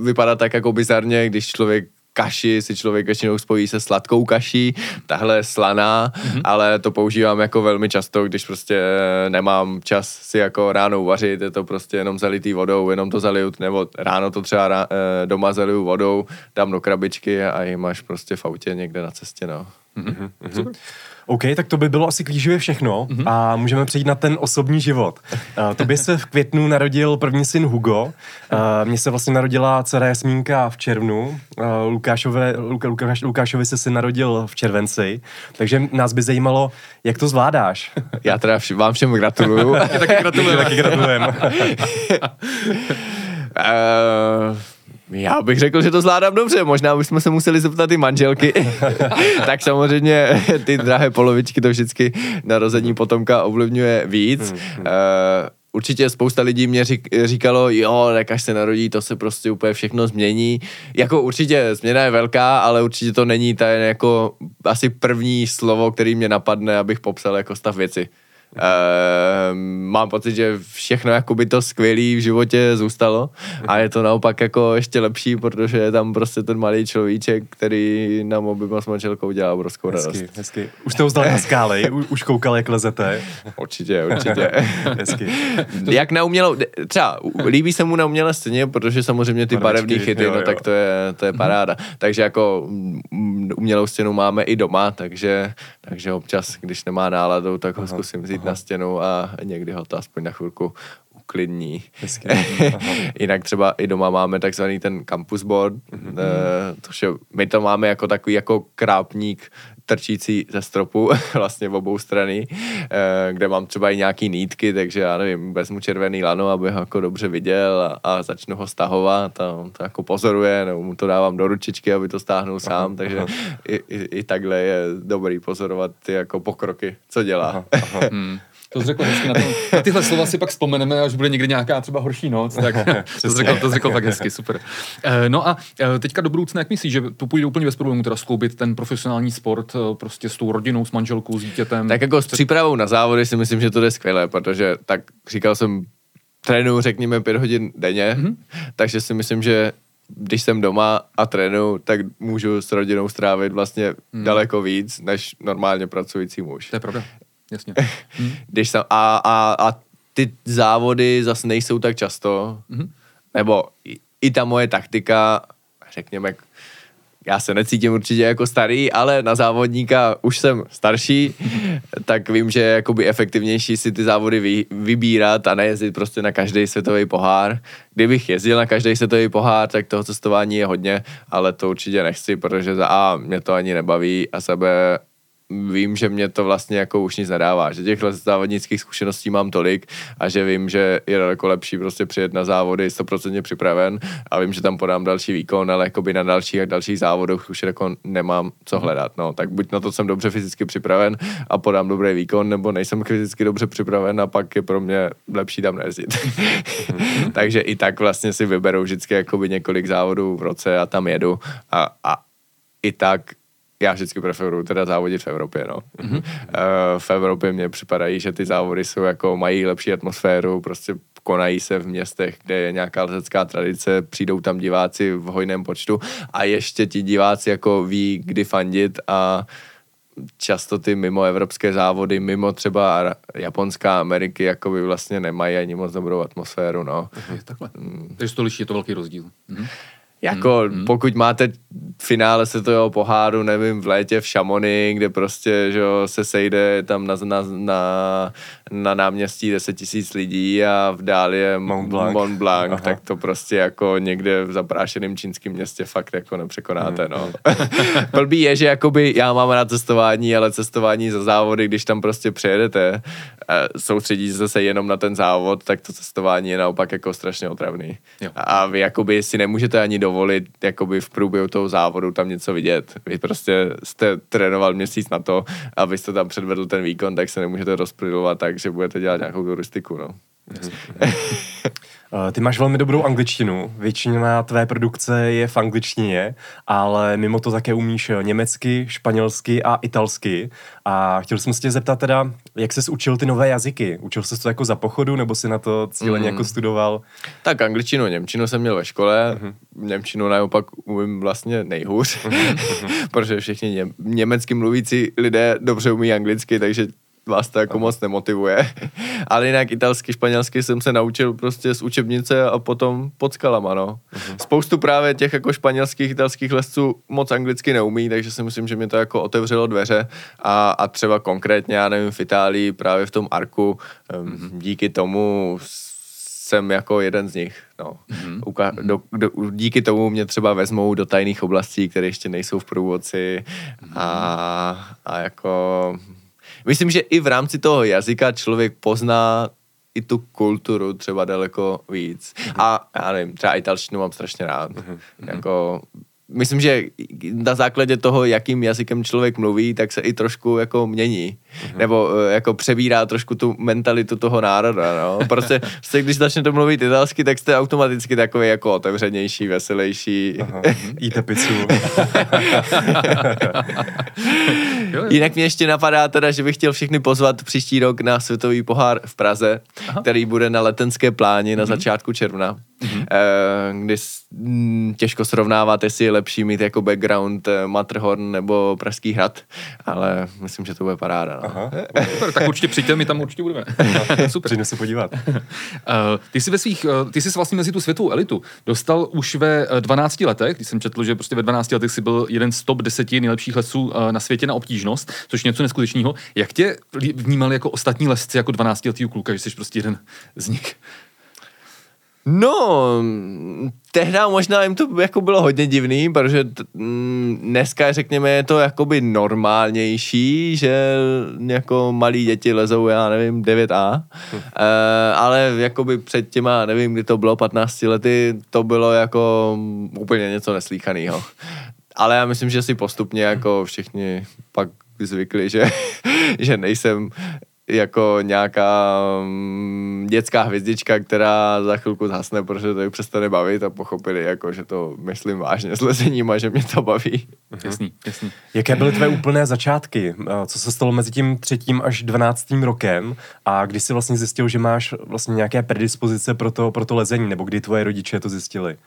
vypadat tak jako bizarně, když člověk kaši si člověk většinou spojí se sladkou kaší, tahle je slaná, mm-hmm. ale to používám jako velmi často, když prostě nemám čas si jako ráno uvařit, je to prostě jenom zalitý vodou, jenom to zaliju, nebo ráno to třeba rá, eh, doma zaliju vodou, dám do krabičky a ji máš prostě v autě někde na cestě, no. Mm-hmm. Super. OK, tak to by bylo asi klíčově všechno mm-hmm. a můžeme přejít na ten osobní život. Uh, tobě se v květnu narodil první syn Hugo, uh, mně se vlastně narodila dcera Jasmínka v červnu, uh, Lukášové, Luka, Lukáš, Lukášovi se syn narodil v červenci, takže nás by zajímalo, jak to zvládáš. Já teda vš- vám všem gratuluju. taky gratuluju. taky gratulujeme. uh... Já bych řekl, že to zvládám dobře, možná bychom se museli zeptat i manželky. tak samozřejmě ty drahé polovičky to vždycky narození potomka ovlivňuje víc. Hmm, hmm. Uh, určitě spousta lidí mě řík, říkalo, jo, tak až se narodí, to se prostě úplně všechno změní. Jako určitě změna je velká, ale určitě to není ta jako asi první slovo, který mě napadne, abych popsal jako stav věci. Uh, mám pocit, že všechno jakoby to skvělé v životě zůstalo a je to naopak jako ještě lepší, protože je tam prostě ten malý človíček, který nám oběma s manželkou dělá obrovskou hezky, radost. Hezky. Už ho zdali na skály, už koukal, jak lezete. Určitě, určitě. hezky. Jak na umělou, třeba líbí se mu na umělé scéně, protože samozřejmě ty barevné chyty, jo, no jo. tak to je, to je mhm. paráda. Takže jako mm, umělou stěnu máme i doma, takže, takže občas, když nemá náladu, tak ho zkusím vzít na stěnu a někdy ho to aspoň na chvilku uklidní. Jinak třeba i doma máme takzvaný ten campus board, mm-hmm. to, je, my to máme jako takový jako krápník trčící ze stropu, vlastně v obou strany, eh, kde mám třeba i nějaký nítky, takže já nevím, vezmu červený lano, aby ho jako dobře viděl a, a začnu ho stahovat a on to jako pozoruje, nebo mu to dávám do ručičky, aby to stáhnul sám, aha, takže aha. I, i, i takhle je dobrý pozorovat ty jako pokroky, co dělá. Aha, aha. To jsi řekl hezky. Na, tom, na tyhle slova si pak vzpomeneme, až bude někdy nějaká třeba horší noc. Tak to jsi řekl, to jsi řekl fakt hezky, super. Eh, no a eh, teďka do budoucna, jak myslíš, že to půjde úplně bez problémů, teda skloubit ten profesionální sport eh, prostě s tou rodinou, s manželkou, s dítětem? Tak jako s přípravou na závody si myslím, že to jde skvěle, protože tak říkal jsem, trénuju řekněme pět hodin denně, mm-hmm. takže si myslím, že když jsem doma a trénu, tak můžu s rodinou strávit vlastně hmm. daleko víc, než normálně pracující muž. To je pravda jasně. Když jsem, a, a, a ty závody zase nejsou tak často, hmm. nebo i ta moje taktika, řekněme, já se necítím určitě jako starý, ale na závodníka už jsem starší, tak vím, že je jakoby efektivnější si ty závody vy, vybírat a nejezdit prostě na každý světový pohár. Kdybych jezdil na každý světový pohár, tak toho cestování je hodně, ale to určitě nechci, protože za A mě to ani nebaví a sebe vím, že mě to vlastně jako už nic nedává, že těch závodnických zkušeností mám tolik a že vím, že je daleko lepší prostě přijet na závody 100% připraven a vím, že tam podám další výkon, ale jakoby na dalších a dalších závodech už jako nemám co hledat, no, tak buď na to jsem dobře fyzicky připraven a podám dobrý výkon, nebo nejsem fyzicky dobře připraven a pak je pro mě lepší tam nejezdit. Takže i tak vlastně si vyberu vždycky jakoby několik závodů v roce a tam jedu a, a i tak já vždycky preferuju teda závodit v Evropě, no. Mm-hmm. V Evropě mně připadají, že ty závody jsou jako, mají lepší atmosféru, prostě konají se v městech, kde je nějaká lezecká tradice, přijdou tam diváci v hojném počtu a ještě ti diváci jako ví, kdy fandit a často ty mimo evropské závody, mimo třeba Japonská Ameriky, jako by vlastně nemají ani moc dobrou atmosféru, no. Je takhle. Mm. Takže to liší, je to velký rozdíl. Mhm. Jako hmm. pokud máte finále světového poháru, nevím, v létě v Šamony, kde prostě že jo, se sejde tam na, na, na, na náměstí 10 tisíc lidí a v dále je Mont Blanc, Mont Blanc tak to prostě jako někde v zaprášeném čínském městě fakt jako nepřekonáte, no. Blbý je, že jakoby já mám rád cestování, ale cestování za závody, když tam prostě přijedete, soustředí se jenom na ten závod, tak to cestování je naopak jako strašně otravný. Jo. A vy jakoby si nemůžete ani dovolit jakoby v průběhu toho závodu tam něco vidět. Vy prostě jste trénoval měsíc na to, abyste tam předvedl ten výkon, tak se nemůžete rozprylovat tak, že budete dělat nějakou turistiku, no. Ty máš velmi dobrou angličtinu, většina tvé produkce je v angličtině, ale mimo to také umíš německy, španělsky a italsky. A chtěl jsem se tě zeptat teda, jak jsi učil ty nové jazyky? Učil jsi to jako za pochodu, nebo si na to cíleně mm. jako studoval? Tak angličtinu, němčinu jsem měl ve škole, mm-hmm. němčinu naopak umím vlastně nejhůř, mm-hmm. protože všichni ně, německy mluvící lidé dobře umí anglicky, takže vás to jako moc nemotivuje. Ale jinak italsky, španělsky jsem se naučil prostě z učebnice a potom pod skalama, no. Uh-huh. Spoustu právě těch jako španělských, italských lesců moc anglicky neumí, takže si myslím, že mi to jako otevřelo dveře a, a třeba konkrétně, já nevím, v Itálii právě v tom Arku, uh-huh. díky tomu jsem jako jeden z nich. No. Mm-hmm. Uka- do, do, díky tomu mě třeba vezmou do tajných oblastí, které ještě nejsou v průvodci mm-hmm. a, a jako Myslím, že i v rámci toho jazyka člověk pozná i tu kulturu třeba daleko víc. Mm-hmm. A já nevím, třeba italštinu mám strašně rád. Mm-hmm. Jako myslím, že na základě toho, jakým jazykem člověk mluví, tak se i trošku jako mění. Mm-hmm. Nebo eh, jako přebírá trošku tu mentalitu toho národa, no. Prostě, prostě když začnete mluvit italsky, tak jste automaticky takový jako otevřenější, veselější. Aha. Jíte pizzu. Jinak mě ještě napadá teda, že bych chtěl všechny pozvat příští rok na Světový pohár v Praze, Aha. který bude na letenské pláni na mm-hmm. začátku června mm-hmm. kdy mm, těžko srovnávat, jestli je lepší mít jako background eh, Matterhorn nebo Pražský hrad, ale myslím, že to bude paráda. No. Aha. Super, tak určitě přijďte, my tam určitě budeme. Super. Přijďme se podívat. uh, ty jsi ve svých, uh, ty jsi vlastně mezi tu světovou elitu dostal už ve 12 letech, když jsem četl, že prostě ve 12 letech jsi byl jeden z top 10 nejlepších lesů uh, na světě na obtížnost, což je něco neskutečného. Jak tě vnímali jako ostatní lesci, jako 12 letý kluka, že jsi prostě jeden z nich? No, tehdy možná jim to jako bylo hodně divný, protože t- mm, dneska, řekněme, je to jakoby normálnější, že jako malí děti lezou, já nevím, 9A, hm. e, ale jakoby před těma, nevím, kdy to bylo, 15 lety, to bylo jako úplně něco neslíchaného. Ale já myslím, že si postupně jako všichni pak zvykli, že, že nejsem jako nějaká um, dětská hvězdička, která za chvilku zhasne, protože to ji přestane bavit a pochopili, jako, že to myslím vážně s lezením a že mě to baví. Jasný, jasný. Jaké byly tvé úplné začátky? Co se stalo mezi tím třetím až dvanáctým rokem a kdy jsi vlastně zjistil, že máš vlastně nějaké predispozice pro to, pro to lezení, nebo kdy tvoje rodiče to zjistili?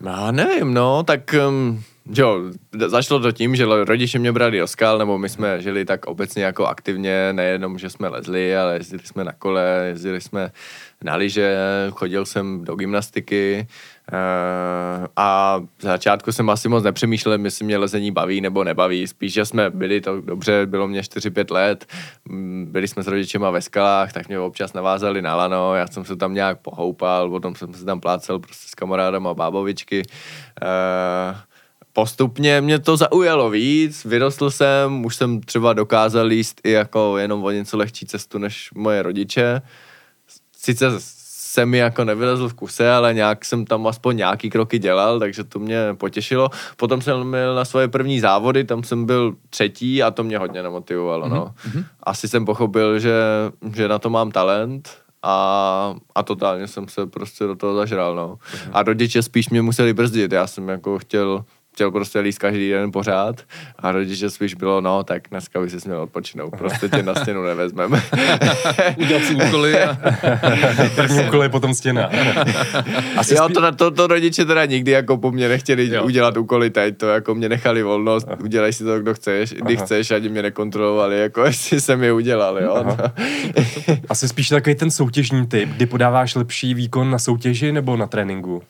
Já nevím, no, tak um, Jo, začalo to tím, že rodiče mě brali do skal, nebo my jsme žili tak obecně jako aktivně, nejenom, že jsme lezli, ale jezdili jsme na kole, jezdili jsme na lyže, chodil jsem do gymnastiky, Uh, a v začátku jsem asi moc nepřemýšlel, jestli mě lezení baví nebo nebaví. Spíš, že jsme byli to dobře, bylo mě 4-5 let, mm, byli jsme s rodičema ve skalách, tak mě občas navázali na lano, já jsem se tam nějak pohoupal, potom jsem se tam plácel prostě s kamarádem a bábovičky. Uh, postupně mě to zaujalo víc, vyrostl jsem, už jsem třeba dokázal jíst i jako jenom o něco lehčí cestu než moje rodiče. Sice se mi jako nevylezl v kuse, ale nějak jsem tam aspoň nějaký kroky dělal, takže to mě potěšilo. Potom jsem měl na svoje první závody, tam jsem byl třetí a to mě hodně nemotivovalo. Mm-hmm. No. Mhm. Asi jsem pochopil, že, že na to mám talent a, a totálně jsem se prostě do toho zažral. No. Mm-hmm. A rodiče spíš mě museli brzdit, já jsem jako chtěl chtěl prostě líst každý den pořád a rodiče spíš bylo, no tak dneska by si měl odpočinout, prostě tě na stěnu nevezmeme. Udělat si úkoly a... První úkoly, potom stěna. Asi jo, to, to, to, rodiče teda nikdy jako po mně nechtěli jo. udělat úkoly teď, to jako mě nechali volnost, udělej si to, kdo chceš, kdy Aha. chceš, ani mě nekontrolovali, jako jestli jsem je udělal, jo. Asi spíš takový ten soutěžní typ, kdy podáváš lepší výkon na soutěži nebo na tréninku?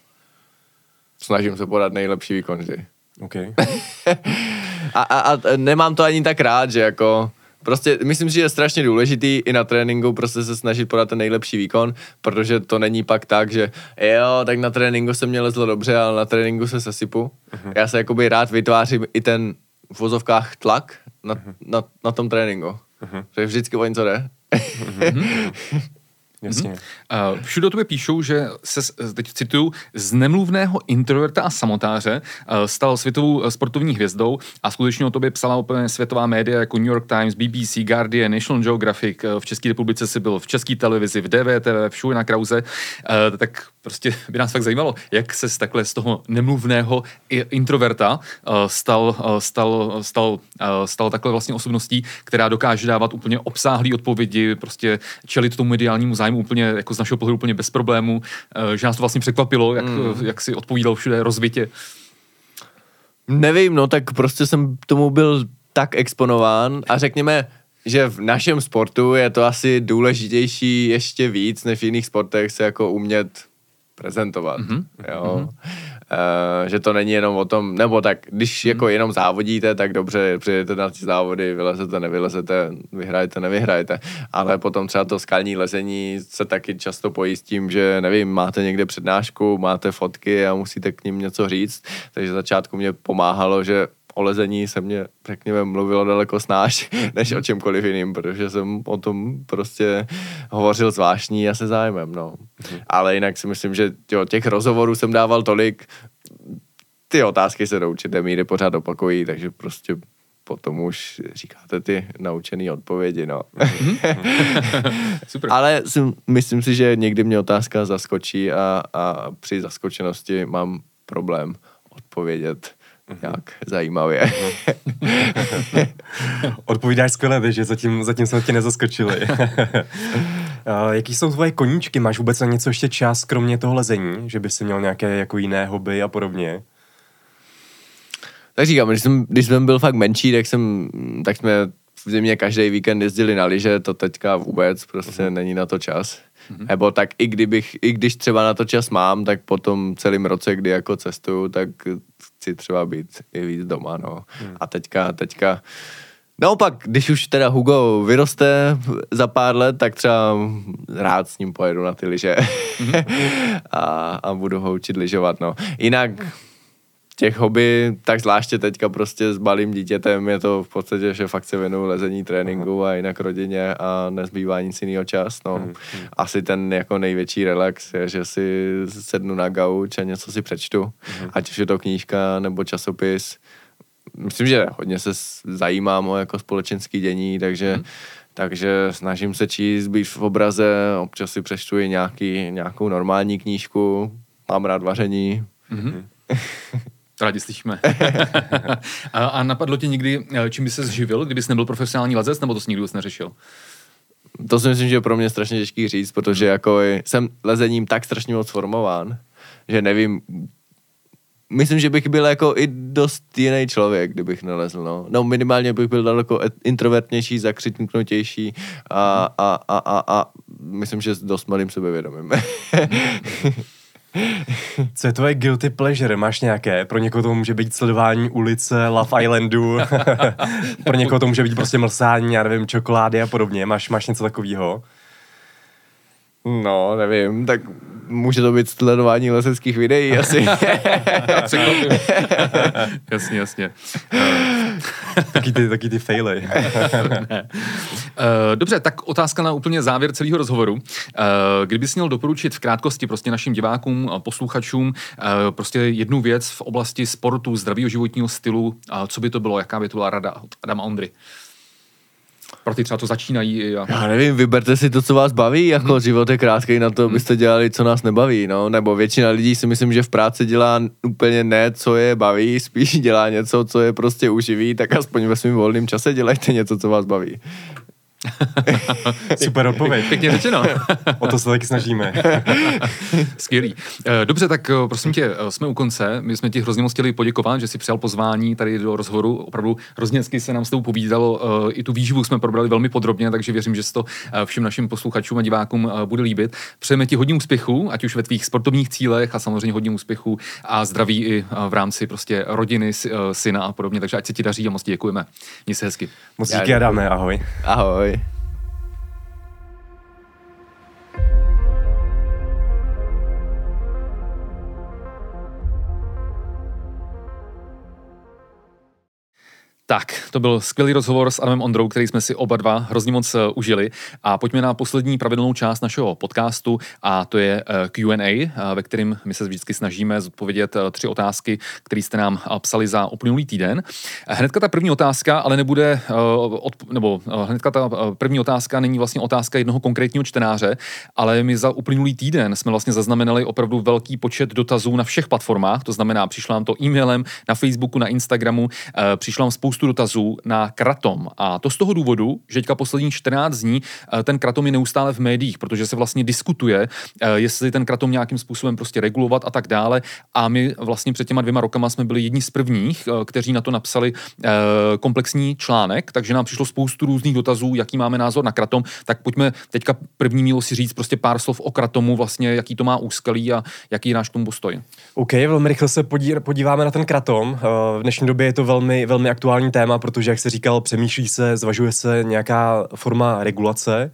Snažím se podat nejlepší výkon vždy. Okay. a, a, a nemám to ani tak rád, že jako Prostě myslím si, že je strašně důležitý i na tréninku prostě se snažit podat ten nejlepší výkon, protože to není pak tak, že jo, tak na tréninku se mě lezlo dobře, ale na tréninku se sesypu. Uh-huh. Já se jakoby rád vytvářím i ten v vozovkách tlak na, uh-huh. na, na tom tréninku. Uh-huh. Že vždycky o něco jde. uh-huh. Jasně. Mm-hmm. Uh, všude o tobě píšou, že se, teď cituju, z nemluvného introverta a samotáře uh, stal světovou sportovní hvězdou a skutečně o tobě psala úplně světová média jako New York Times, BBC, Guardian, National Geographic, uh, v České republice si byl v české televizi, v DVTV, všude na Krause, uh, tak prostě by nás fakt zajímalo, jak se takhle z toho nemluvného introverta uh, stal, uh, stal, stal, uh, stal takhle vlastně osobností, která dokáže dávat úplně obsáhlý odpovědi, prostě čelit tomu mediálnímu zájmu zájmu úplně, jako z našeho pohledu úplně bez problémů, eh, že nás to vlastně překvapilo, jak, mm. jak si odpovídal všude rozvitě. Nevím, no tak prostě jsem tomu byl tak exponován a řekněme, že v našem sportu je to asi důležitější ještě víc než v jiných sportech se jako umět prezentovat. Mm-hmm. Jo? Mm-hmm. Uh, že to není jenom o tom, nebo tak, když mm. jako jenom závodíte, tak dobře, přijdete na ty závody, vylezete, nevylezete, vyhrajete, nevyhrajete, ale potom třeba to skalní lezení se taky často pojí s tím, že nevím, máte někde přednášku, máte fotky a musíte k ním něco říct, takže začátku mě pomáhalo, že o lezení se mě, řekněme, mluvilo daleko snáš, než o čemkoliv jiným, protože jsem o tom prostě hovořil zvláštní a se zájmem, no. Mhm. Ale jinak si myslím, že jo, těch rozhovorů jsem dával tolik, ty otázky se do určité míry pořád opakují, takže prostě potom už říkáte ty naučené odpovědi, no. Mhm. Super. Ale si, myslím si, že někdy mě otázka zaskočí a, a při zaskočenosti mám problém odpovědět nějak zajímavě. Odpovídáš skvěle, že zatím, zatím jsme tě nezaskočili. Jaký jsou tvoje koníčky? Máš vůbec na něco ještě čas, kromě toho lezení? Že by si měl nějaké jako jiné hobby a podobně? Tak říkám, když jsem, když jsem byl fakt menší, tak, jsem, tak jsme v zimě každý víkend jezdili na lyže, to teďka vůbec, prostě uh-huh. není na to čas. Mm-hmm. Nebo tak i, kdybych, i když třeba na to čas mám, tak potom celým roce, kdy jako cestuju, tak chci třeba být i víc doma, no. Mm. A teďka, teďka, Naopak, když už teda Hugo vyroste za pár let, tak třeba rád s ním pojedu na ty lyže mm-hmm. a, a budu ho učit lyžovat, no. Jinak těch hobby, tak zvláště teďka prostě s malým dítětem je to v podstatě, že fakt se věnuju lezení, tréninku a jinak rodině a nezbývá nic jiného čas. No. Mm, Asi ten jako největší relax je, že si sednu na gauč a něco si přečtu, mm. ať už je to knížka nebo časopis. Myslím, že hodně se zajímám o jako společenský dění, takže mm. Takže snažím se číst, být v obraze, občas si přečtu i nějaký, nějakou normální knížku, mám rád vaření. Mm-hmm. Rádi slyšíme. a, a napadlo tě někdy, eh, čím by se zživil, kdybys nebyl profesionální lezec, nebo to jsi nikdy vůbec neřešil? To si myslím, že je pro mě strašně těžký říct, protože jako jsem lezením tak strašně moc formován, že nevím, myslím, že bych byl jako i dost jiný člověk, kdybych nelezl, no. No minimálně bych byl daleko introvertnější, zakřitnutější a, a, a, a, a myslím, že s dost malým sebevědomím. Co je tvoje guilty pleasure? Máš nějaké? Pro někoho to může být sledování ulice, Love Islandu, pro někoho to může být prostě mlsání, já nevím, čokolády a podobně. Máš, máš něco takového? No, nevím, tak může to být sledování leseckých videí asi. Jasně, jasně. taky, ty, taky ty ne. Uh, dobře, tak otázka na úplně závěr celého rozhovoru. Uh, kdybys měl doporučit v krátkosti prostě našim divákům, posluchačům uh, prostě jednu věc v oblasti sportu, zdravého životního stylu, uh, co by to bylo, jaká by to byla rada od Adama Ondry? Pro ty třeba to začínají. A... Já nevím, vyberte si to, co vás baví, jako hmm. život je krátký na to, abyste dělali, co nás nebaví, no, nebo většina lidí si myslím, že v práci dělá úplně ne, co je baví, spíš dělá něco, co je prostě uživí, tak aspoň ve svém volném čase dělejte něco, co vás baví. Super odpověď. Pěkně řečeno. o to se taky snažíme. Skvělý. Eh, dobře, tak eh, prosím tě, eh, jsme u konce. My jsme ti hrozně moc chtěli poděkovat, že jsi přijal pozvání tady do rozhovoru. Opravdu hrozně hezky se nám s tou povídalo. I tu výživu jsme probrali velmi podrobně, takže věřím, že se to všem našim posluchačům a divákům bude líbit. Přejeme ti hodně úspěchů, ať už ve tvých sportovních cílech a samozřejmě hodně úspěchů a zdraví i v rámci prostě rodiny, syna a podobně. Takže ať se ti daří a moc děkujeme. Měj se hezky. Moc díky, Adame, ahoj. Ahoj. Tak, to byl skvělý rozhovor s Adamem Ondrou, který jsme si oba dva hrozně moc uh, užili. A pojďme na poslední pravidelnou část našeho podcastu a to je eh, Q&A, eh, ve kterém my se vždycky snažíme zodpovědět tři otázky, které jste nám psali za uplynulý týden. Hnedka ta první otázka, ale nebude, nebo hnedka ta první otázka není vlastně otázka jednoho konkrétního čtenáře, ale my za uplynulý týden jsme vlastně zaznamenali opravdu velký počet dotazů na všech platformách, to znamená, přišlo nám to e-mailem, na Facebooku, na Instagramu, přišlo nám spoustu spoustu dotazů na kratom. A to z toho důvodu, že teďka poslední 14 dní eh, ten kratom je neustále v médiích, protože se vlastně diskutuje, eh, jestli ten kratom nějakým způsobem prostě regulovat a tak dále. A my vlastně před těma dvěma rokama jsme byli jedni z prvních, eh, kteří na to napsali komplexní článek, takže nám přišlo spoustu různých dotazů, jaký máme názor na kratom. Tak pojďme teďka první mílo si říct prostě pár slov o kratomu, vlastně jaký to má úskalí a jaký je náš tomu postoj. OK, velmi rychle se podíváme na ten kratom. V dnešní době je to velmi, velmi aktuální aktuální téma, protože, jak se říkal, přemýšlí se, zvažuje se nějaká forma regulace.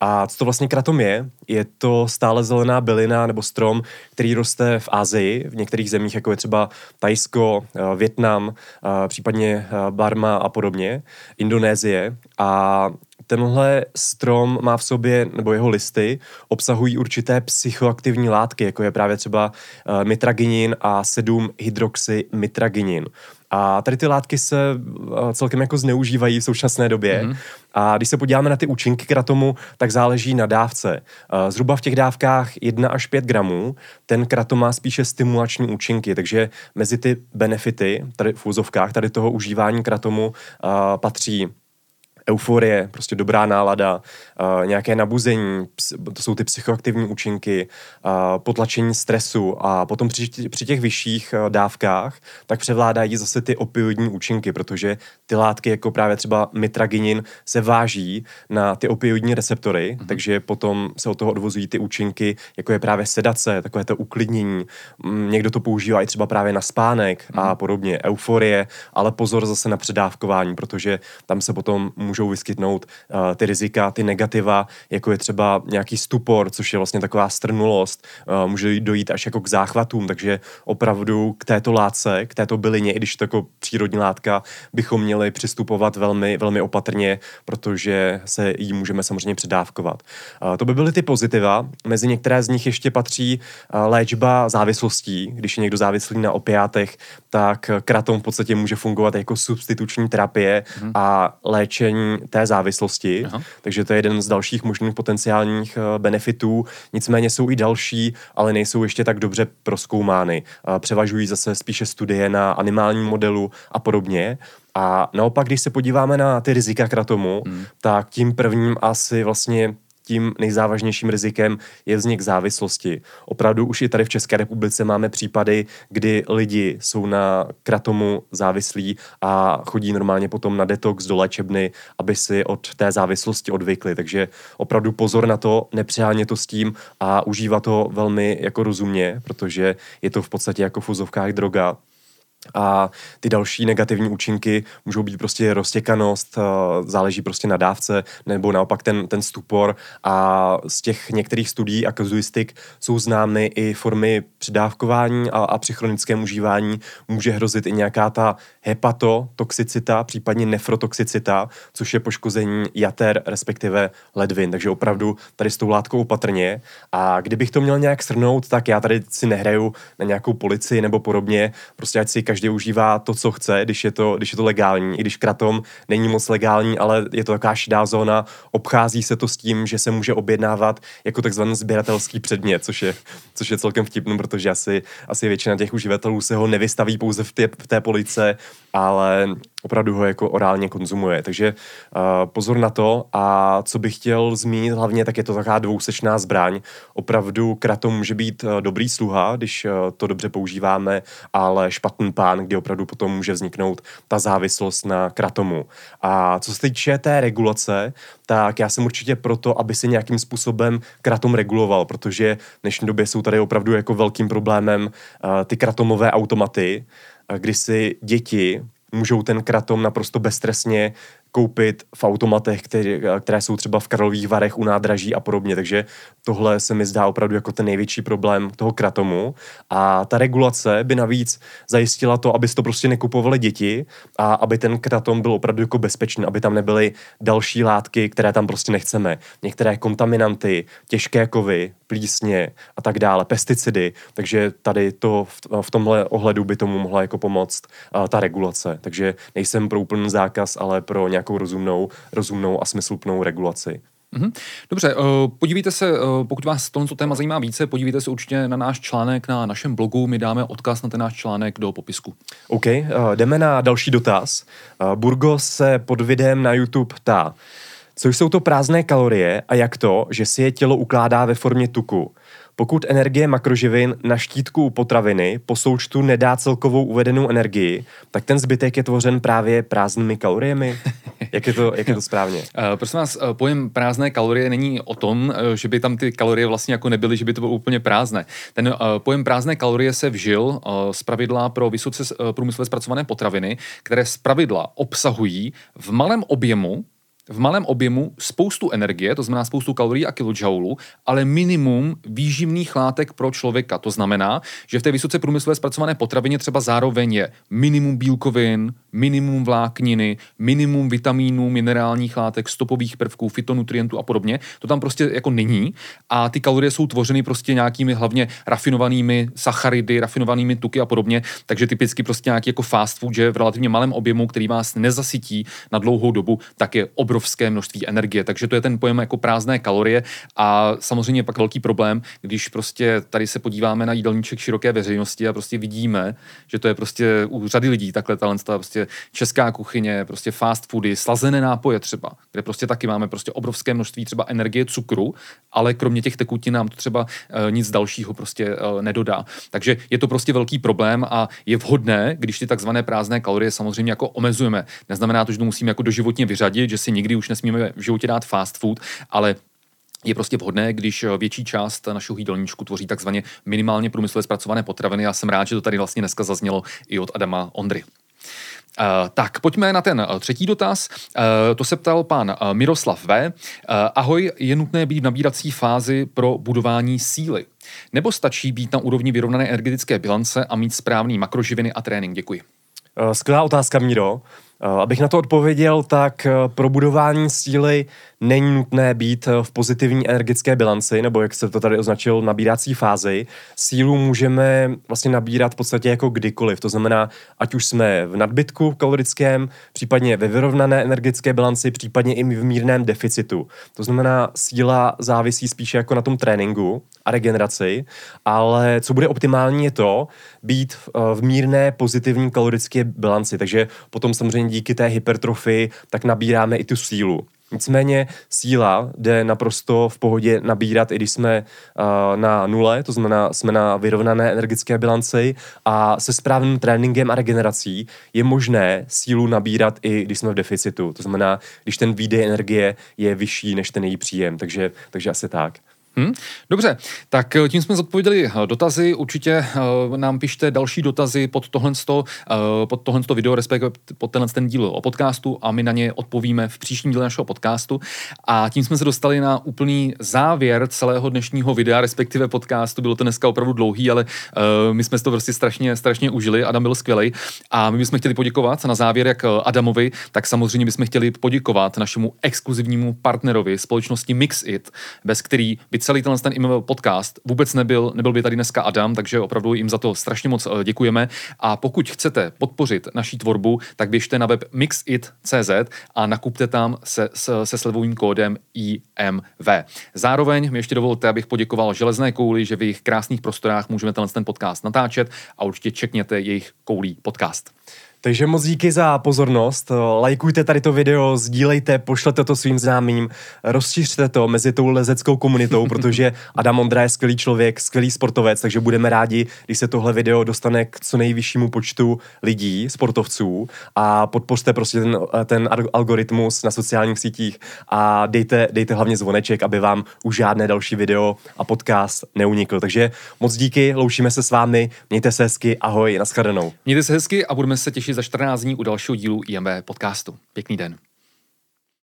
A co to vlastně kratom je? Je to stále zelená bylina nebo strom, který roste v Asii, v některých zemích, jako je třeba Tajsko, eh, Větnam, eh, případně eh, Barma a podobně, Indonésie. A tenhle strom má v sobě, nebo jeho listy, obsahují určité psychoaktivní látky, jako je právě třeba mitraginin a 7 hydroxymitraginin. A tady ty látky se eh, celkem jako zneužívají v současné době. Mm-hmm. A když se podíváme na ty účinky kratomu, tak záleží na dávce. Eh, zhruba v těch dávkách 1 až 5 gramů ten kratom má spíše stimulační účinky, takže mezi ty benefity, tady v úzovkách, tady toho užívání kratomu uh, patří euforie, prostě dobrá nálada, uh, nějaké nabuzení, to jsou ty psychoaktivní účinky, uh, potlačení stresu a potom při, při těch vyšších uh, dávkách tak převládají zase ty opioidní účinky, protože ty látky jako právě třeba mitraginin se váží na ty opioidní receptory, mm-hmm. takže potom se od toho odvozují ty účinky, jako je právě sedace, takové to uklidnění. Mm, někdo to používá i třeba právě na spánek mm-hmm. a mhm. podobně, euforie, ale pozor zase na předávkování, protože tam se potom můžou vyskytnout uh, ty rizika, ty negativa, jako je třeba nějaký stupor, což je vlastně taková strnulost, uh, může dojít až jako k záchvatům, takže opravdu k této látce, k této bylině, i když to jako přírodní látka, bychom měli přistupovat velmi, velmi opatrně, protože se jí můžeme samozřejmě předávkovat. To by byly ty pozitiva. Mezi některé z nich ještě patří léčba závislostí. Když je někdo závislý na opiátech, tak kratom v podstatě může fungovat jako substituční terapie hmm. a léčení té závislosti, Aha. takže to je jeden z dalších možných potenciálních eh, benefitů. Nicméně jsou i další, ale nejsou ještě tak dobře proskoumány. Převažují zase spíše studie na animálním modelu a podobně. A naopak, když se podíváme na ty rizika kratomu, hmm. tak tím prvním asi vlastně tím nejzávažnějším rizikem je vznik závislosti. Opravdu už i tady v České republice máme případy, kdy lidi jsou na kratomu závislí a chodí normálně potom na detox do léčebny, aby si od té závislosti odvykli. Takže opravdu pozor na to, nepřehánět to s tím a užívat to velmi jako rozumně, protože je to v podstatě jako v úzovkách droga a ty další negativní účinky můžou být prostě roztěkanost, záleží prostě na dávce, nebo naopak ten, ten stupor a z těch některých studií a kazuistik jsou známy i formy přidávkování a, a při chronickém užívání může hrozit i nějaká ta hepatotoxicita, případně nefrotoxicita, což je poškození jater, respektive ledvin. Takže opravdu tady s tou látkou opatrně. A kdybych to měl nějak shrnout, tak já tady si nehraju na nějakou policii nebo podobně. Prostě ať si každý užívá to, co chce, když je to, když je to legální. I když kratom není moc legální, ale je to taková šedá zóna, obchází se to s tím, že se může objednávat jako takzvaný sběratelský předmět, což je, což je celkem vtipný, protože asi, asi většina těch uživatelů se ho nevystaví pouze v té, v té police, ale opravdu ho jako orálně konzumuje. Takže uh, pozor na to. A co bych chtěl zmínit hlavně, tak je to taková dvousečná zbraň. Opravdu kratom může být uh, dobrý sluha, když uh, to dobře používáme, ale špatný pán, kdy opravdu potom může vzniknout ta závislost na kratomu. A co se týče té regulace, tak já jsem určitě proto, aby se nějakým způsobem kratom reguloval, protože v dnešní době jsou tady opravdu jako velkým problémem uh, ty kratomové automaty, kdy si děti můžou ten kratom naprosto bezstresně koupit v automatech, které, které jsou třeba v Karlových Varech u nádraží a podobně. Takže tohle se mi zdá opravdu jako ten největší problém toho kratomu. A ta regulace by navíc zajistila to, aby to prostě nekupovali děti a aby ten kratom byl opravdu jako bezpečný, aby tam nebyly další látky, které tam prostě nechceme. Některé kontaminanty, těžké kovy, plísně a tak dále, pesticidy. Takže tady to v, v tomhle ohledu by tomu mohla jako pomoct ta regulace. Takže nejsem pro úplný zákaz, ale pro nějakou rozumnou, rozumnou a smysluplnou regulaci. Mm-hmm. Dobře, uh, podívejte se, uh, pokud vás tohle téma zajímá více, podívejte se určitě na náš článek na našem blogu, my dáme odkaz na ten náš článek do popisku. OK, uh, jdeme na další dotaz. Burgos se pod videem na YouTube ptá, co jsou to prázdné kalorie a jak to, že si je tělo ukládá ve formě tuku? Pokud energie makroživin na štítku potraviny po součtu nedá celkovou uvedenou energii, tak ten zbytek je tvořen právě prázdnými kaloriemi. Jak je to, jak je to správně? Uh, prosím vás, eh, pojem prázdné kalorie není o tom, eh, že by tam ty kalorie vlastně jako nebyly, že by to bylo úplně prázdné. Ten uh, pojem prázdné kalorie se vžil uh, z pravidla pro vysoce uh, průmyslově zpracované potraviny, které z pravidla obsahují v malém objemu v malém objemu spoustu energie, to znamená spoustu kalorií a kilojoulů, ale minimum výživných látek pro člověka. To znamená, že v té vysoce průmyslové zpracované potravině třeba zároveň je minimum bílkovin, minimum vlákniny, minimum vitamínů, minerálních látek, stopových prvků, fitonutrientů a podobně. To tam prostě jako není a ty kalorie jsou tvořeny prostě nějakými hlavně rafinovanými sacharidy, rafinovanými tuky a podobně, takže typicky prostě nějaký jako fast food, že v relativně malém objemu, který vás nezasytí na dlouhou dobu, tak je obrovské množství energie. Takže to je ten pojem jako prázdné kalorie a samozřejmě pak velký problém, když prostě tady se podíváme na jídelníček široké veřejnosti a prostě vidíme, že to je prostě u řady lidí takhle talent prostě česká kuchyně, prostě fast foody, slazené nápoje třeba, kde prostě taky máme prostě obrovské množství třeba energie, cukru, ale kromě těch tekutin nám to třeba e, nic dalšího prostě e, nedodá. Takže je to prostě velký problém a je vhodné, když ty takzvané prázdné kalorie samozřejmě jako omezujeme. Neznamená to, že to musíme jako doživotně vyřadit, že si nikdy už nesmíme v životě dát fast food, ale je prostě vhodné, když větší část našeho jídelníčku tvoří takzvaně minimálně průmyslově zpracované potraviny. Já jsem rád, že to tady vlastně dneska zaznělo i od Adama Ondry. Uh, tak, pojďme na ten uh, třetí dotaz. Uh, to se ptal pan Miroslav V. Uh, ahoj, je nutné být v nabírací fázi pro budování síly? Nebo stačí být na úrovni vyrovnané energetické bilance a mít správný makroživiny a trénink? Děkuji. Skvělá otázka, Míro. Uh, abych na to odpověděl, tak uh, pro budování síly není nutné být eh, v pozitivní energetické bilanci, nebo jak se to tady označil, nabírací fázi. Sílu můžeme vlastně nabírat v podstatě jako kdykoliv. To znamená, ať už jsme v nadbytku kalorickém, případně ve vyrovnané energetické bilanci, případně i v mírném deficitu. To znamená, síla závisí spíše jako na tom tréninku a regeneraci, ale co bude optimální je to, být v, eh, v mírné pozitivní kalorické bilanci. Takže potom samozřejmě díky té hypertrofii tak nabíráme i tu sílu. Nicméně síla jde naprosto v pohodě nabírat, i když jsme uh, na nule, to znamená, jsme na vyrovnané energetické bilanci a se správným tréninkem a regenerací je možné sílu nabírat i když jsme v deficitu. To znamená, když ten výdej energie je vyšší než ten její příjem. Takže, takže asi tak. Hmm, dobře, tak eh, tím jsme zodpověděli eh, dotazy. Určitě uh, nám pište další dotazy pod tohle, pod tohle video, respektive pod tenhle ten díl o podcastu a my na ně odpovíme v příštím díle našeho podcastu. A tím jsme se dostali na úplný závěr celého dnešního videa, respektive podcastu. Bylo to dneska opravdu dlouhý, ale my jsme to prostě strašně, strašně užili. Adam byl skvělý. A my bychom chtěli poděkovat na závěr jak Adamovi, tak samozřejmě bychom chtěli poděkovat našemu exkluzivnímu partnerovi společnosti Mixit, bez který by celý tenhle ten email podcast vůbec nebyl, nebyl by tady dneska Adam, takže opravdu jim za to strašně moc eh, děkujeme. A pokud chcete podpořit naší tvorbu, tak běžte na web mixit.cz a nakupte tam se, se, se slevovým kódem IMV. Zároveň mi ještě dovolte, abych poděkoval Železné kouli, že v jejich krásných prostorách můžeme tenhle ten podcast natáčet a určitě čekněte jejich koulí podcast. Takže moc díky za pozornost. Lajkujte tady to video, sdílejte, pošlete to svým známým, rozšířte to mezi tou lezeckou komunitou, protože Adam Ondra je skvělý člověk, skvělý sportovec, takže budeme rádi, když se tohle video dostane k co nejvyššímu počtu lidí, sportovců a podpořte prostě ten, ten algoritmus na sociálních sítích a dejte, dejte hlavně zvoneček, aby vám už žádné další video a podcast neunikl. Takže moc díky, loučíme se s vámi, mějte se hezky, ahoj, nashledanou. Mějte se hezky a budeme se těšit za 14 dní u dalšího dílu IMB podcastu. Pěkný den.